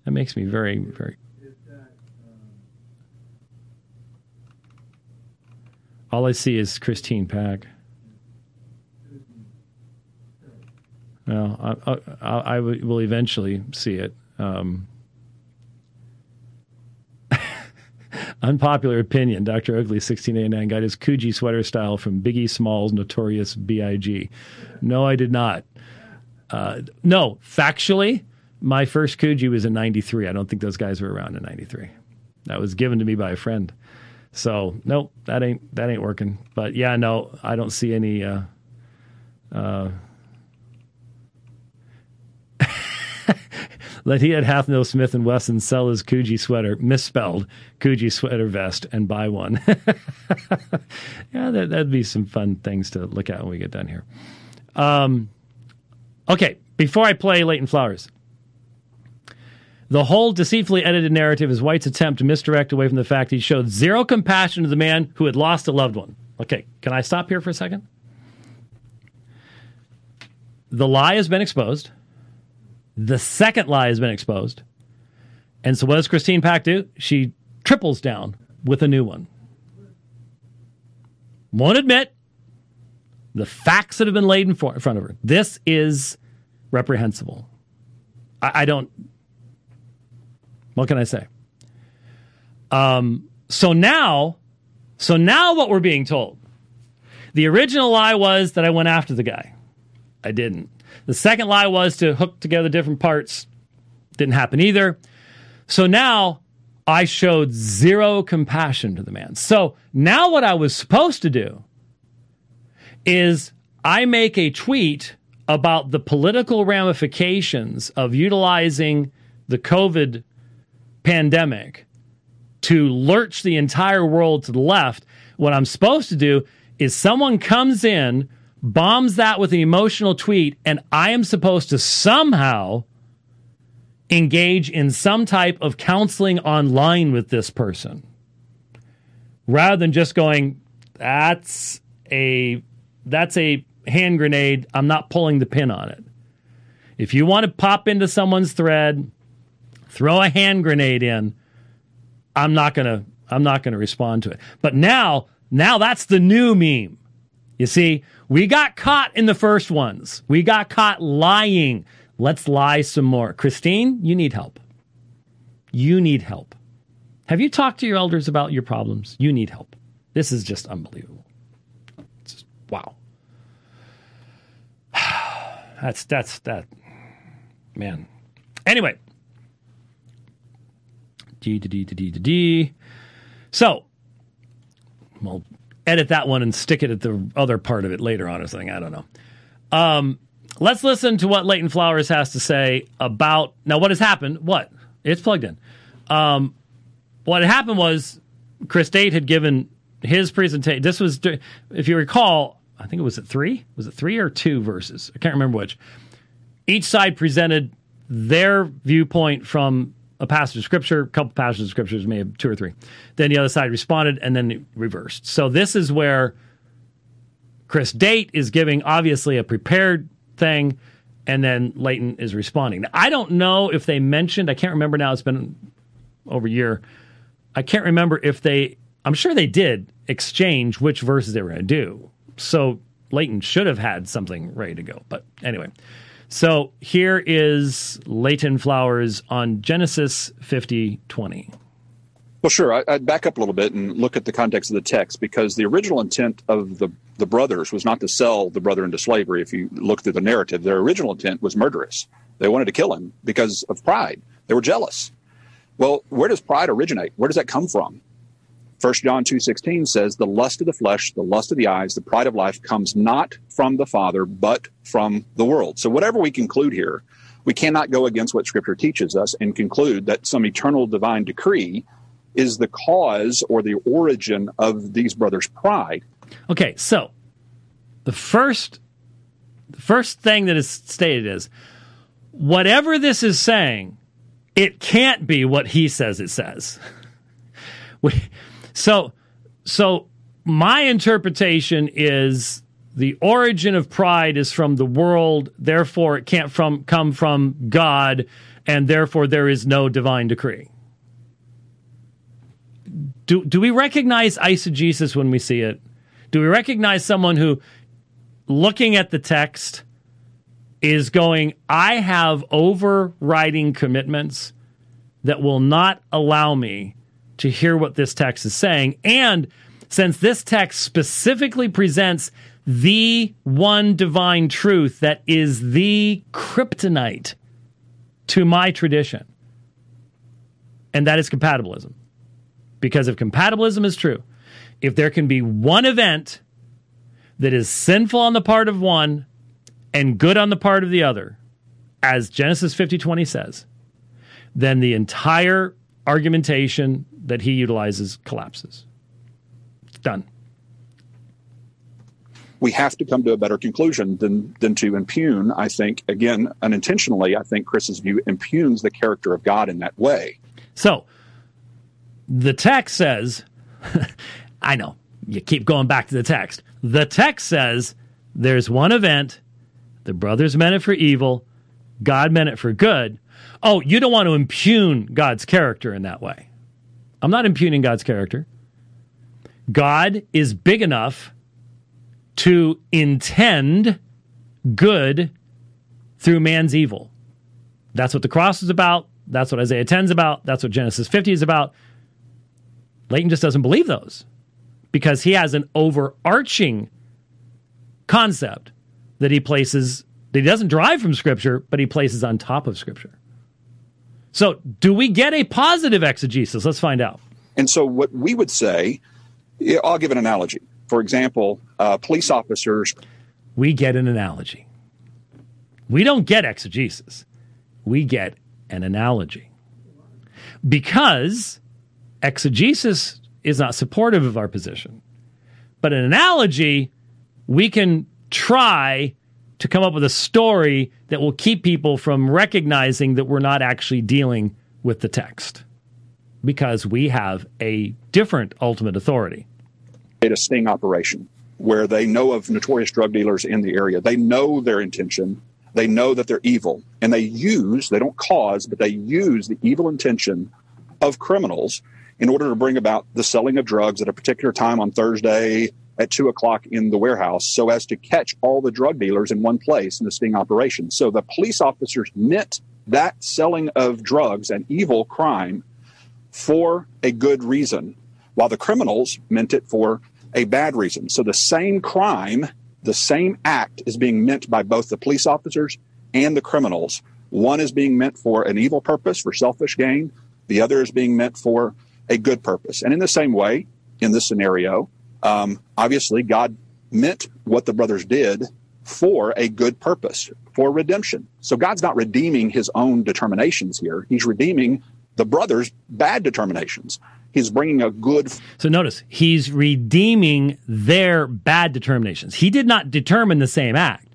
that makes me very very All I see is Christine Pack. Well, I, I, I will eventually see it. Um, unpopular opinion. Dr. Ugly, 1689, got his Coogi sweater style from Biggie Smalls' notorious B.I.G. No, I did not. Uh, no, factually, My first Coogi was in 93. I don't think those guys were around in 93. That was given to me by a friend. So, nope, that ain't that ain't working. But yeah, no, I don't see any uh uh Let he at hath no Smith and Wesson sell his Coogi sweater, misspelled Coogi sweater vest, and buy one. [laughs] yeah, that, would be some fun things to look at when we get done here. Um, okay, before I play Leighton Flowers, the whole deceitfully edited narrative is White's attempt to misdirect away from the fact he showed zero compassion to the man who had lost a loved one. Okay, can I stop here for a second? The lie has been exposed. The second lie has been exposed. And so what does Christine Pack do? She triples down with a new one. Won't admit the facts that have been laid in, front of her. This is reprehensible. I, I don't. What can I say? Um, so now, so now what we're being told. The original lie was that I went after the guy. I didn't. The second lie was to hook together different parts. Didn't happen either. So now I showed zero compassion to the man. So now what I was supposed to do is I make a tweet about the political ramifications of utilizing the COVID pandemic to lurch the entire world to the left. What I'm supposed to do is someone comes in bombs that with an emotional tweet, and I am supposed to somehow engage in some type of counseling online with this person rather than just going, that's a that's a hand grenade. I'm not pulling the pin on it. If you want to pop into someone's thread, throw a hand grenade in, I'm not gonna I'm not gonna respond to it. But now, now that's the new meme. You see, we got caught in the first ones. We got caught lying. Let's lie some more. Christine, you need help. You need help. Have you talked to your elders about your problems? You need help. This is just unbelievable. It's Just, wow. [sighs] That's that's that man. Anyway. D D D D D D. So, well, edit that one and stick it at the other part of it later on or something. I don't know. Um, let's listen to what Leighton Flowers has to say about now what has happened. What? It's plugged in. Um, what happened was Chris Date had given his presentation. This was, if you recall, I think it was at three. Was it three or two verses? I can't remember which. Each side presented their viewpoint from a passage of scripture, a couple passages of scriptures, maybe two or three. Then the other side responded, and then reversed. So this is where Chris Date is giving obviously a prepared thing, and then Leighton is responding. Now, I don't know if they mentioned. I can't remember now. It's been over a year. I can't remember if they. I'm sure they did exchange which verses they were going to do. So Leighton should have had something ready to go. But anyway. So here is Leighton Flowers on Genesis 50 20. Well, sure. I'd back up a little bit and look at the context of the text because the original intent of the, the brothers was not to sell the brother into slavery. If you look through the narrative, their original intent was murderous. They wanted to kill him because of pride. They were jealous. Well, where does pride originate? Where does that come from? First John 2:16 says the lust of the flesh, the lust of the eyes, the pride of life comes not from the Father but from the world. So whatever we conclude here, we cannot go against what scripture teaches us and conclude that some eternal divine decree is the cause or the origin of these brothers' pride. Okay, so the first the first thing that is stated is whatever this is saying, it can't be what he says it says. [laughs] we so, so my interpretation is the origin of pride is from the world, therefore it can't from come from God, and therefore there is no divine decree. Do do we recognize eisegesis when we see it? Do we recognize someone who, looking at the text, is going, I have overriding commitments that will not allow me to hear what this text is saying. And since this text specifically presents the one divine truth that is the kryptonite to my tradition. And that is compatibilism. Because if compatibilism is true, if there can be one event that is sinful on the part of one and good on the part of the other, as Genesis 50:20 says, then the entire argumentation that he utilizes collapses. It's done. We have to come to a better conclusion than than to impugn. I think again, unintentionally, I think Chris's view impugns the character of God in that way. So the text says, [laughs] I know you keep going back to the text. The text says there's one event, the brothers meant it for evil, God meant it for good. Oh, you don't want to impugn God's character in that way. I'm not impugning God's character. God is big enough to intend good through man's evil. That's what the cross is about. That's what Isaiah 10 is about. That's what Genesis 50 is about. Leighton just doesn't believe those because he has an overarching concept that he places that he doesn't drive from Scripture, but he places on top of Scripture. So, do we get a positive exegesis? Let's find out. And so, what we would say, I'll give an analogy. For example, uh, police officers. We get an analogy. We don't get exegesis. We get an analogy. Because exegesis is not supportive of our position. But an analogy, we can try to come up with a story that will keep people from recognizing that we're not actually dealing with the text because we have a different ultimate authority. A sting operation where they know of notorious drug dealers in the area. They know their intention. They know that they're evil and they use, they don't cause, but they use the evil intention of criminals in order to bring about the selling of drugs at a particular time on Thursday at two o'clock in the warehouse so as to catch all the drug dealers in one place in the sting operation. So the police officers meant that selling of drugs an evil crime for a good reason, while the criminals meant it for a bad reason. So the same crime, the same act is being meant by both the police officers and the criminals. One is being meant for an evil purpose, for selfish gain. The other is being meant for a good purpose. And in the same way, in this scenario, um, obviously God meant what the brothers did for a good purpose, for redemption. So God's not redeeming his own determinations here. He's redeeming the brothers' bad determinations. He's bringing a good. So notice, he's redeeming their bad determinations. He did not determine the same act.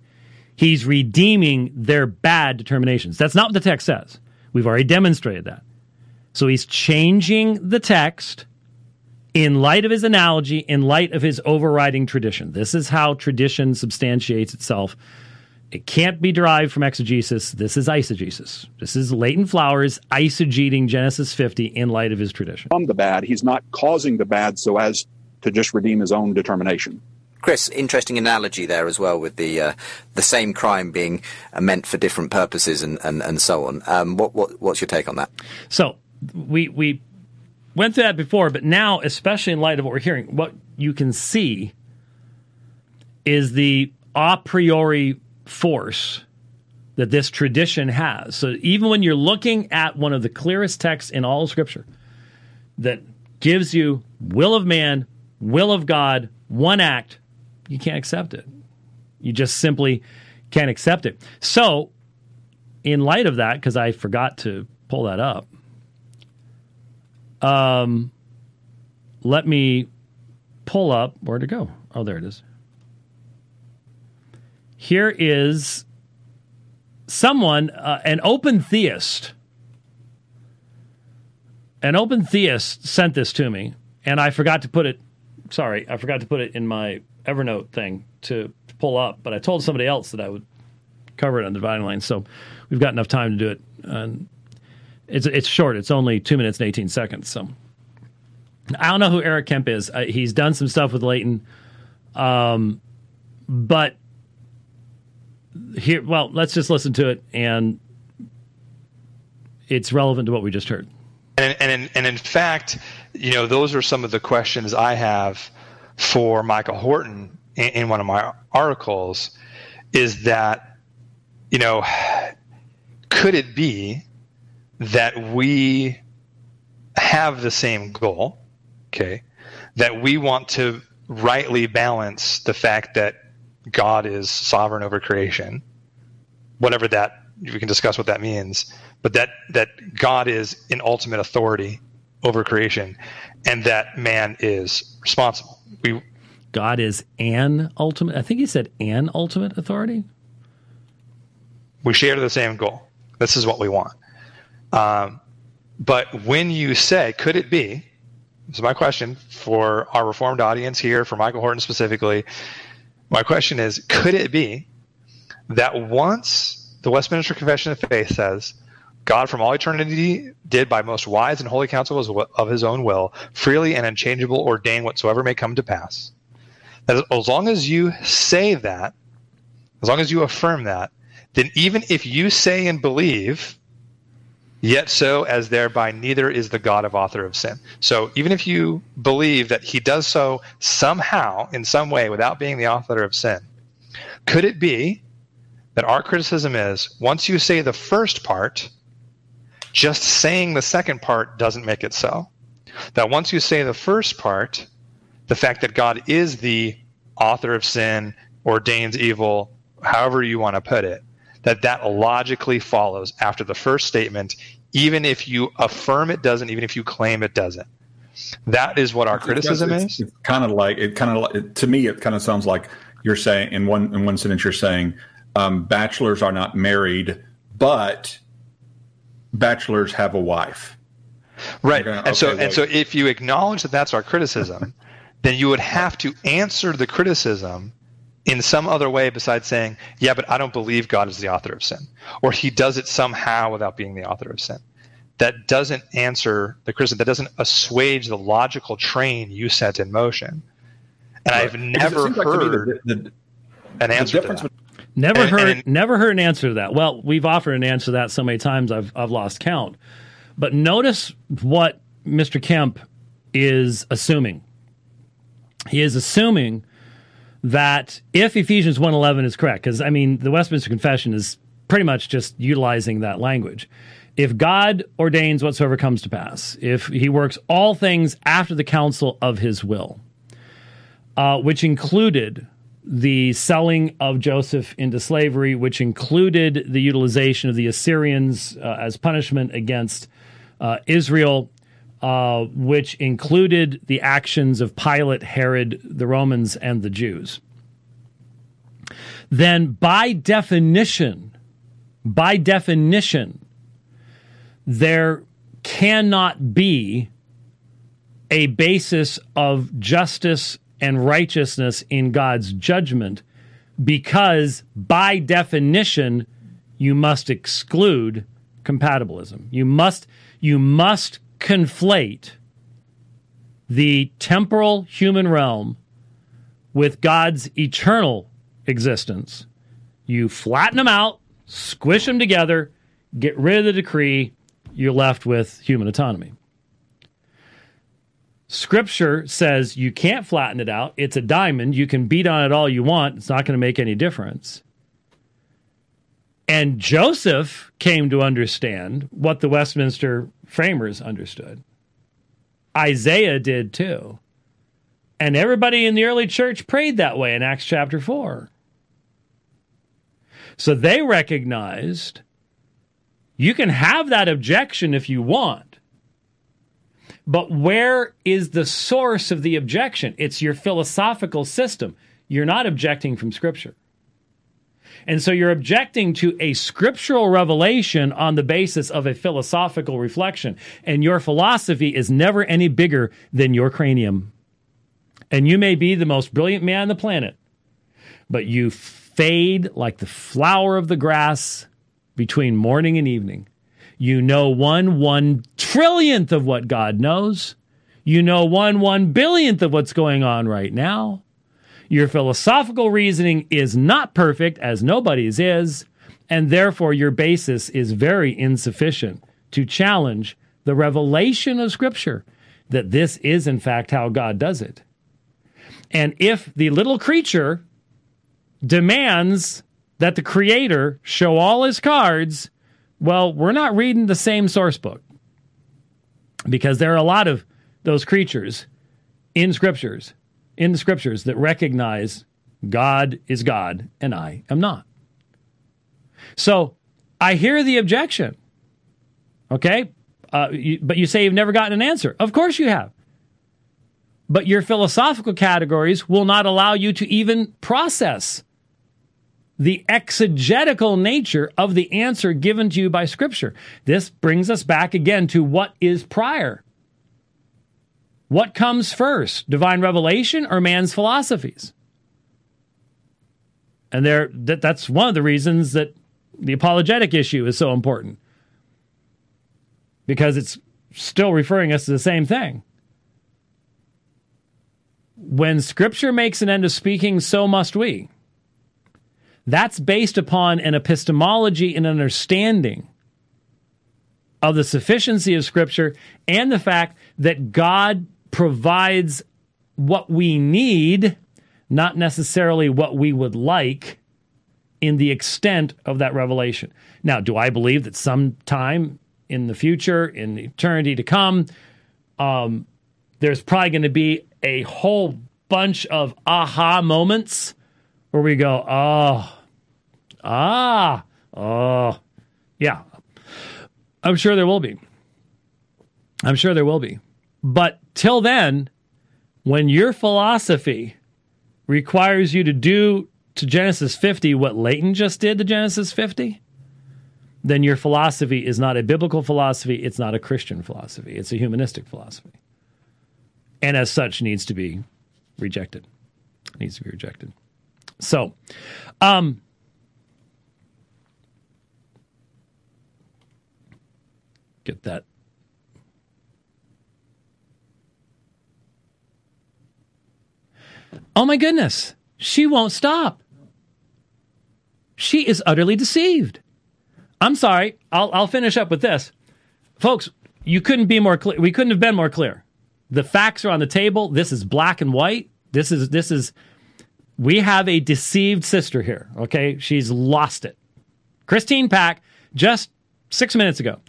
He's redeeming their bad determinations. That's not what the text says. We've already demonstrated that. So he's changing the text in light of his analogy, in light of his overriding tradition. This is how tradition substantiates itself. It can't be derived from exegesis. This is eisegesis. This is Leighton Flowers eisegeting Genesis 50 in light of his tradition. From the bad, he's not causing the bad so as to just redeem his own determination. Chris, interesting analogy there as well with the uh, the same crime being uh, meant for different purposes and, and, and so on. Um, what, what what's your take on that? So we we went through that before, but now, especially in light of what we're hearing, what you can see is the a priori force that this tradition has. So even when you're looking at one of the clearest texts in all of Scripture that gives you will of man, will of God, one act, you can't accept it. You just simply can't accept it. So, in light of that, because I forgot to pull that up, um, let me pull up where to go. Oh, there it is. Here is someone, uh, an open theist. An open theist sent this to me, and I forgot to put it. Sorry, I forgot to put it in my Evernote thing to, pull up, but I told somebody else that I would cover it on the dividing line. So we've got enough time to do it. And it's it's short. It's only two minutes and eighteen seconds. So I don't know who Eric Kemp is. Uh, he's done some stuff with Leighton, um, but here. Well, let's just listen to it, and it's relevant to what we just heard. And and and in fact, you know, those are some of the questions I have for Michael Horton in, in one of my articles. Is that you know could it be that we have the same goal? Okay. That we want to rightly balance the fact that God is sovereign over creation, whatever that we can discuss what that means, but that that God is in ultimate authority over creation, and that man is responsible. We God is an ultimate. I think he said an ultimate authority. We share the same goal. This is what we want. Um, but when you say, could it be? Is my question for our Reformed audience here, for Michael Horton specifically. My question is, could it be that once the Westminster Confession of Faith says, God from all eternity did by most wise and holy counsel of his own will, freely and unchangeable ordain whatsoever may come to pass. That as long as you say that, as long as you affirm that, then even if you say and believe, yet so as thereby neither is the God of author of sin. So even if you believe that he does so somehow, in some way, without being the author of sin, could it be that our criticism is once you say the first part, just saying the second part doesn't make it so. That once you say the first part, the fact that God is the author of sin, ordains evil, however you want to put it, that that logically follows after the first statement, even if you affirm it doesn't, even if you claim it doesn't. That is what our it's, criticism it's, is. It's kind of like it. Kind of to me, it kind of sounds like you're saying in one in one sentence you're saying um, bachelors are not married, but bachelors have a wife. Right. Gonna, and okay, so like, and so if you acknowledge that that's our criticism, then you would have to answer the criticism in some other way besides saying, yeah, but I don't believe God is the author of sin, or he does it somehow without being the author of sin. That doesn't answer the criticism. That doesn't assuage the logical train you set in motion. And right. I've never heard like the, the, an answer to that. Never and, heard, and, never heard an answer to that. Well, we've offered an answer to that so many times I've I've lost count. But notice what Mr. Kemp is assuming. He is assuming that if Ephesians 1:11 is correct, because I mean the Westminster Confession is pretty much just utilizing that language. If God ordains whatsoever comes to pass, if He works all things after the counsel of His will, uh, which included the selling of Joseph into slavery, which included the utilization of the Assyrians uh, as punishment against uh, Israel, uh, which included the actions of Pilate, Herod, the Romans, and the Jews, then by definition, by definition, there cannot be a basis of justice and righteousness in God's judgment because by definition you must exclude compatibilism. You must you must conflate the temporal human realm with God's eternal existence. You flatten them out, squish them together, get rid of the decree, you're left with human autonomy. Scripture says you can't flatten it out. It's a diamond. You can beat on it all you want. It's not going to make any difference. And Joseph came to understand what the Westminster framers understood. Isaiah did too. And everybody in the early church prayed that way in Acts chapter 4. So they recognized you can have that objection if you want. But where is the source of the objection? It's your philosophical system. You're not objecting from Scripture. And so you're objecting to a scriptural revelation on the basis of a philosophical reflection. And your philosophy is never any bigger than your cranium. And you may be the most brilliant man on the planet, but you fade like the flower of the grass between morning and evening. You know one one trillionth of what God knows. You know one one billionth of what's going on right now. Your philosophical reasoning is not perfect, as nobody's is, and therefore your basis is very insufficient to challenge the revelation of Scripture that this is, in fact, how God does it. And if the little creature demands that the Creator show all his cards, Well, we're not reading the same source book because there are a lot of those creatures in scriptures, in the scriptures that recognize God is God and I am not. So I hear the objection. Okay. Uh, you, but you say you've never gotten an answer. Of course you have. But your philosophical categories will not allow you to even process the exegetical nature of the answer given to you by Scripture. This brings us back again to what is prior. What comes first, divine revelation or man's philosophies? And there, that, that's one of the reasons that the apologetic issue is so important because it's still referring us to the same thing. When Scripture makes an end of speaking, so must we. That's based upon an epistemology and understanding of the sufficiency of Scripture and the fact that God provides what we need, not necessarily what we would like, in the extent of that revelation. Now, do I believe that sometime in the future, in the eternity to come, um, there's probably going to be a whole bunch of aha moments where we go, oh, ah, oh, yeah. I'm sure there will be. I'm sure there will be. But till then, when your philosophy requires you to do to Genesis 50 what Leighton just did to Genesis 50, then your philosophy is not a biblical philosophy. It's not a Christian philosophy. It's a humanistic philosophy. And as such, needs to be rejected. Needs to be rejected. So, um, get that. Oh my goodness, she won't stop. She is utterly deceived. I'm sorry. I'll, I'll finish up with this. Folks, you couldn't be more clear. We couldn't have been more clear. The facts are on the table. This is black and white. This is, this is, we have a deceived sister here. Okay. She's lost it. Christine Pack, just six minutes ago.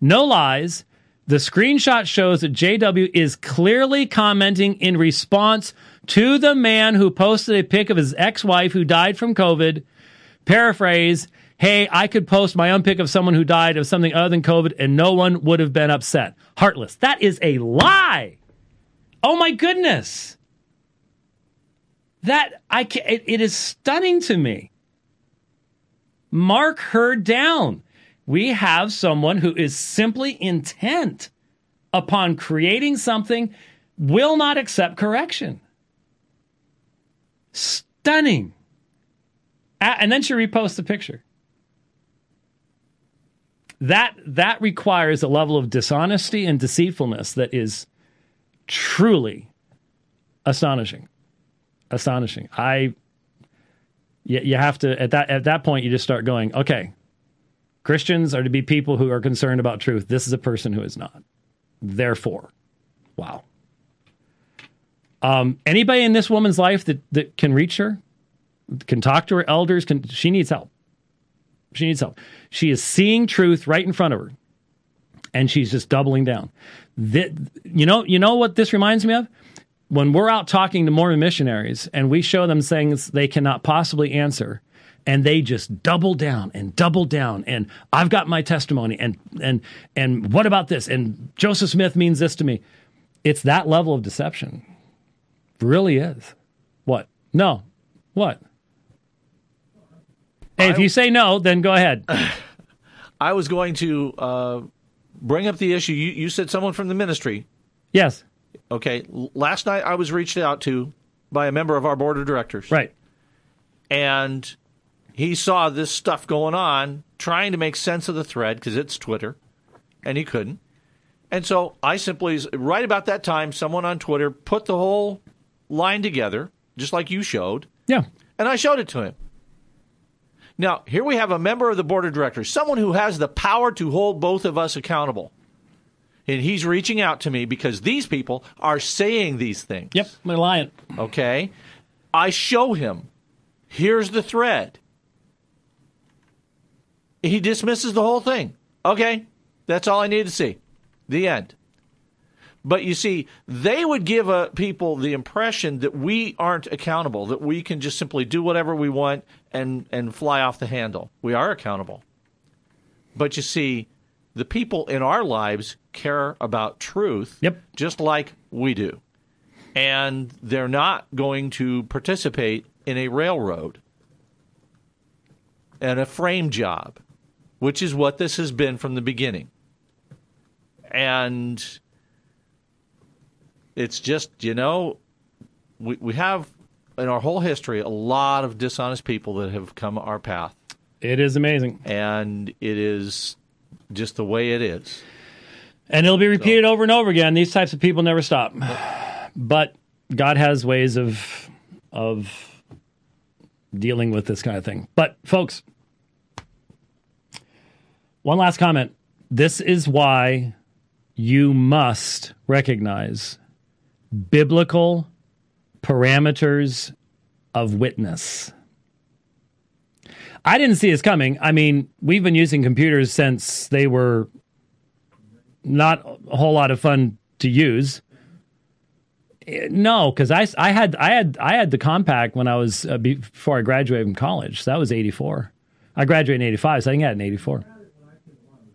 No lies. The screenshot shows that JW is clearly commenting in response to the man who posted a pic of his ex wife who died from COVID. Paraphrase, hey, I could post my own pic of someone who died of something other than COVID and no one would have been upset. Heartless. That is a lie. Oh my goodness. That I can, it, it is stunning to me. Mark her down. We have someone who is simply intent upon creating something, will not accept correction. Stunning. And then she reposts the picture. That that requires a level of dishonesty and deceitfulness that is truly astonishing. Astonishing. I you, you have to at that at that point you just start going, okay, Christians are to be people who are concerned about truth. This is a person who is not. Therefore, wow. Um, anybody in this woman's life that, that can reach her, can talk to her elders, can she needs help. She needs help. She is seeing truth right in front of her, and she's just doubling down. That, you know, you know what this reminds me of? When we're out talking to Mormon missionaries and we show them things they cannot possibly answer, and they just double down and double down and I've got my testimony and and and what about this and Joseph Smith means this to me. It's that level of deception. Really is. What? No. What? Hey, if you say no, then go ahead. [sighs] I was going to uh, bring up the issue. You, you said someone from the ministry. Yes. Okay. Last night I was reached out to by a member of our board of directors. Right. And he saw this stuff going on, trying to make sense of the thread because it's Twitter, and he couldn't. And so I simply, right about that time, someone on Twitter put the whole line together, just like you showed. Yeah. And I showed it to him. Now, here we have a member of the board of directors, someone who has the power to hold both of us accountable. And he's reaching out to me because these people are saying these things. Yep, they're lying. Okay. I show him. Here's the thread. He dismisses the whole thing. Okay, that's all I need to see. The end. But you see, they would give uh, people the impression that we aren't accountable, that we can just simply do whatever we want and, and fly off the handle. We are accountable. But you see, the people in our lives care about truth Yep. just like we do. And they're not going to participate in a railroad and a frame job, which is what this has been from the beginning. And it's just, you know, we, we have in our whole history a lot of dishonest people that have come our path. It is amazing. And it is just the way it is. And it'll be repeated over and over again. These types of people never stop. But God has ways of of dealing with this kind of thing. But folks, one last comment. This is why you must recognize biblical parameters of witness. I didn't see this coming. I mean, we've been using computers since they were not a whole lot of fun to use. No, because I, I had I had I had the Compaq when I was uh, before I graduated from college. So that was eighty four. I graduated in eighty five, so I think I had an eighty four.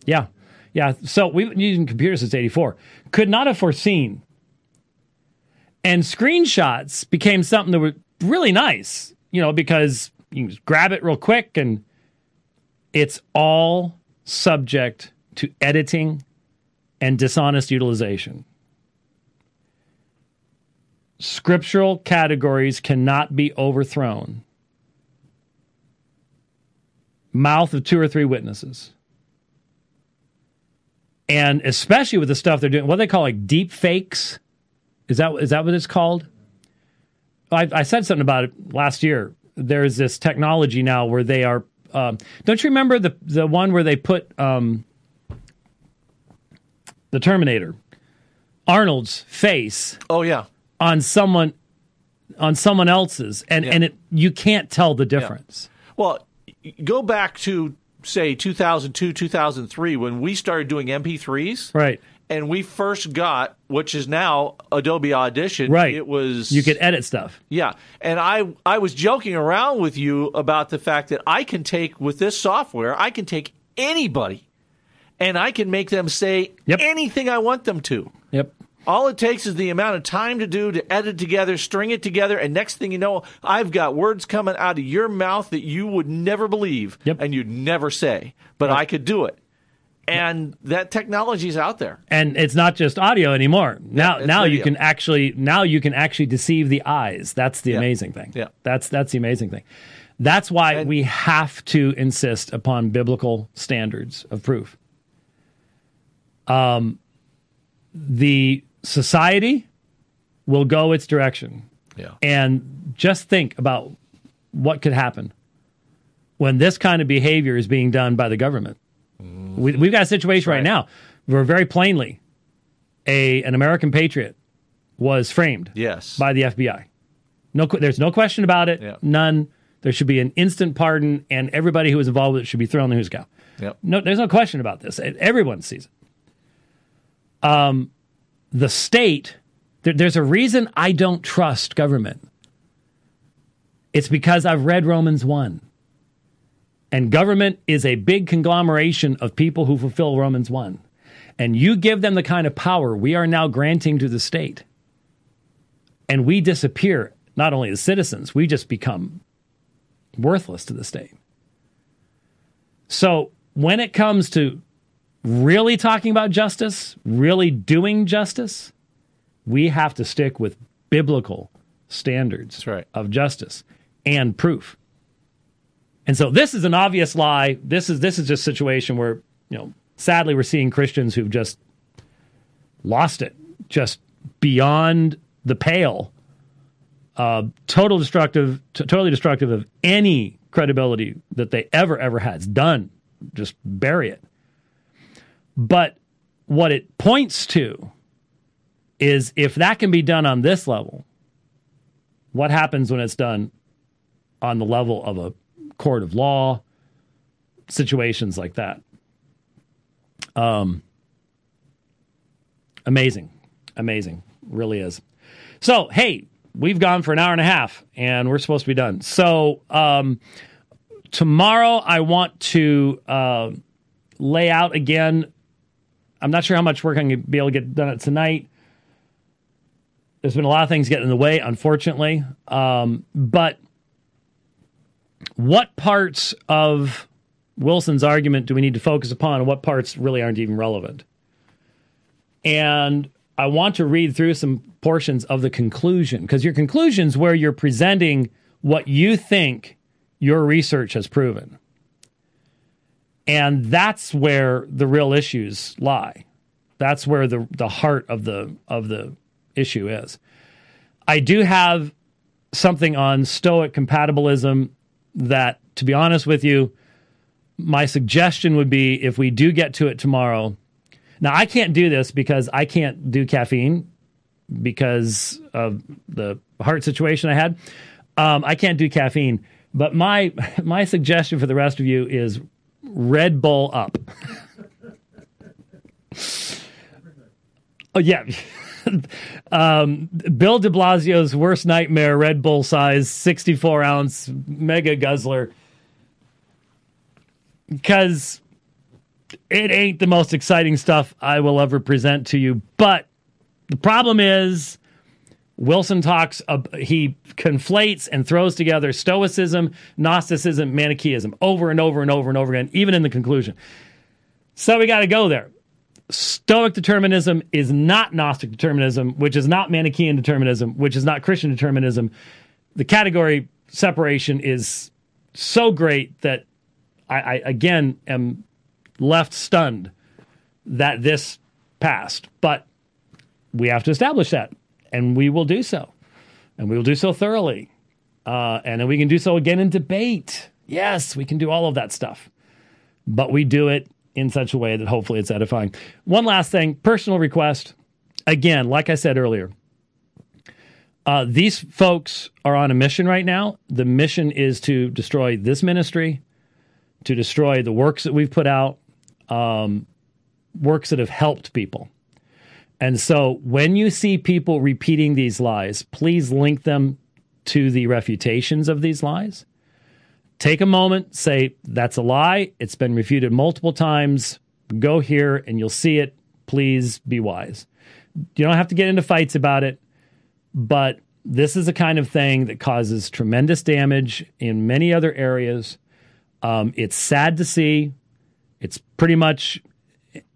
Yeah, yeah. So we've been using computers since eighty four. Could not have foreseen. And screenshots became something that were really nice, you know, because you just grab it real quick and it's all subject to editing and dishonest utilization. Scriptural categories cannot be overthrown. Mouth of two or three witnesses. And especially with the stuff they're doing, what they call like deep fakes. Is that is that what it's called? I, I said something about it last year. There's this technology now where they are. Um, don't you remember the the one where they put um, the Terminator, Arnold's face Oh, yeah. on someone on someone else's, and Yeah. and it you can't tell the difference. Well, go back to, say, 2002, 2003, when we started doing MP3s. Right. And we first got, which is now Adobe Audition. Right. It was. You could edit stuff. Yeah, and I I was joking around with you about the fact that I can take with this software, I can take anybody, and I can make them say Yep. anything I want them to. Yep. All it takes is the amount of time to do to edit together, string it together, and next thing you know, I've got words coming out of your mouth that you would never believe Yep. and you'd never say, but I could do it. And that technology's out there. And it's not just audio anymore. Now it's now you can actually now you can actually deceive the eyes. That's the Yeah. amazing thing. Yeah. That's that's the amazing thing. That's why And- we have to insist upon biblical standards of proof. Um the society will go its direction. Yeah. And just think about what could happen when this kind of behavior is being done by the government. We, we've got a situation right. right. now where very plainly a an American patriot was framed Yes. by the FBI. No, there's no question about it. Yeah. None. There should be an instant pardon, and everybody who was involved with it should be thrown in the who's cow. Yep. No, there's no question about this. Everyone sees it. Um, the state. There, there's a reason I don't trust government. It's because I've read Romans one. And government is a big conglomeration of people who fulfill Romans 1. And you give them the kind of power we are now granting to the state. And we disappear, not only as citizens, we just become worthless to the state. So when it comes to really talking about justice, really doing justice, we have to stick with biblical standards right. of justice and proof. And so this is an obvious lie. This is this is just a situation where, you know, sadly we're seeing Christians who've just lost it, just beyond the pale. Uh, total destructive, t- totally destructive of any credibility that they ever ever had. It's done. Just bury it. But what it points to is if that can be done on this level, what happens when it's done on the level of a court of law, situations like that. Um, amazing, amazing, really is. So, hey, we've gone for an hour and a half, and we're supposed to be done. So, um, tomorrow I want to uh, lay out again. I'm not sure how much work I'm going to be able to get done tonight. There's been a lot of things getting in the way, unfortunately. Um, but what parts of Wilson's argument do we need to focus upon, and what parts really aren't even relevant? And I want to read through some portions of the conclusion because your conclusion's where you're presenting what you think your research has proven. And that's where the real issues lie. That's where the, the heart of the of the issue is. I do have something on Stoic compatibilism that, to be honest with you, my suggestion would be if we do get to it tomorrow. Now, I can't do this because I can't do caffeine because of the heart situation I had. Um, I can't do caffeine. But my [laughs] my suggestion for the rest of you is Red Bull up. [laughs] oh yeah. [laughs] [laughs] um, Bill de Blasio's worst nightmare, Red Bull size, 64 ounce mega guzzler. Because it ain't the most exciting stuff I will ever present to you. But the problem is, Wilson talks, uh, he conflates and throws together Stoicism, Gnosticism, Manichaeism over and over and over and over again, even in the conclusion. So we got to go there. Stoic determinism is not Gnostic determinism, which is not Manichaean determinism, which is not Christian determinism. The category separation is so great that I, I again am left stunned that this passed. But we have to establish that, and we will do so, and we will do so thoroughly, uh, and then we can do so again in debate. Yes, we can do all of that stuff, but we do it in such a way that hopefully it's edifying. One last thing personal request. Again, like I said earlier, uh, these folks are on a mission right now. The mission is to destroy this ministry, to destroy the works that we've put out, um, works that have helped people. And so when you see people repeating these lies, please link them to the refutations of these lies take a moment, say, that's a lie. It's been refuted multiple times. Go here and you'll see it. Please be wise. You don't have to get into fights about it, but this is the kind of thing that causes tremendous damage in many other areas. Um, it's sad to see. It's pretty much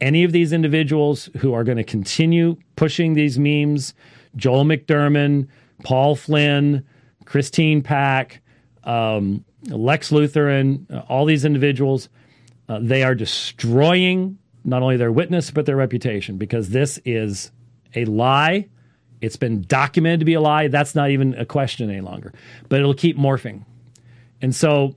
any of these individuals who are going to continue pushing these memes Joel McDurmon, Paul Flynn, Christine Pack, um, Lex Lutheran, uh, all these individuals, uh, they are destroying not only their witness, but their reputation because this is a lie. It's been documented to be a lie. That's not even a question any longer, but it'll keep morphing. And so,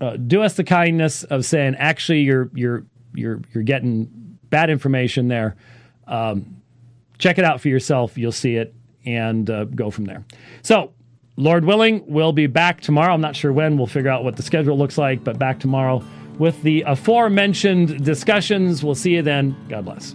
uh, do us the kindness of saying, actually, you're you're you're you're getting bad information there. Um, check it out for yourself. You'll see it and uh, go from there. So, Lord willing, we'll be back tomorrow. I'm not sure when. We'll figure out what the schedule looks like, but back tomorrow with the aforementioned discussions. We'll see you then. God bless.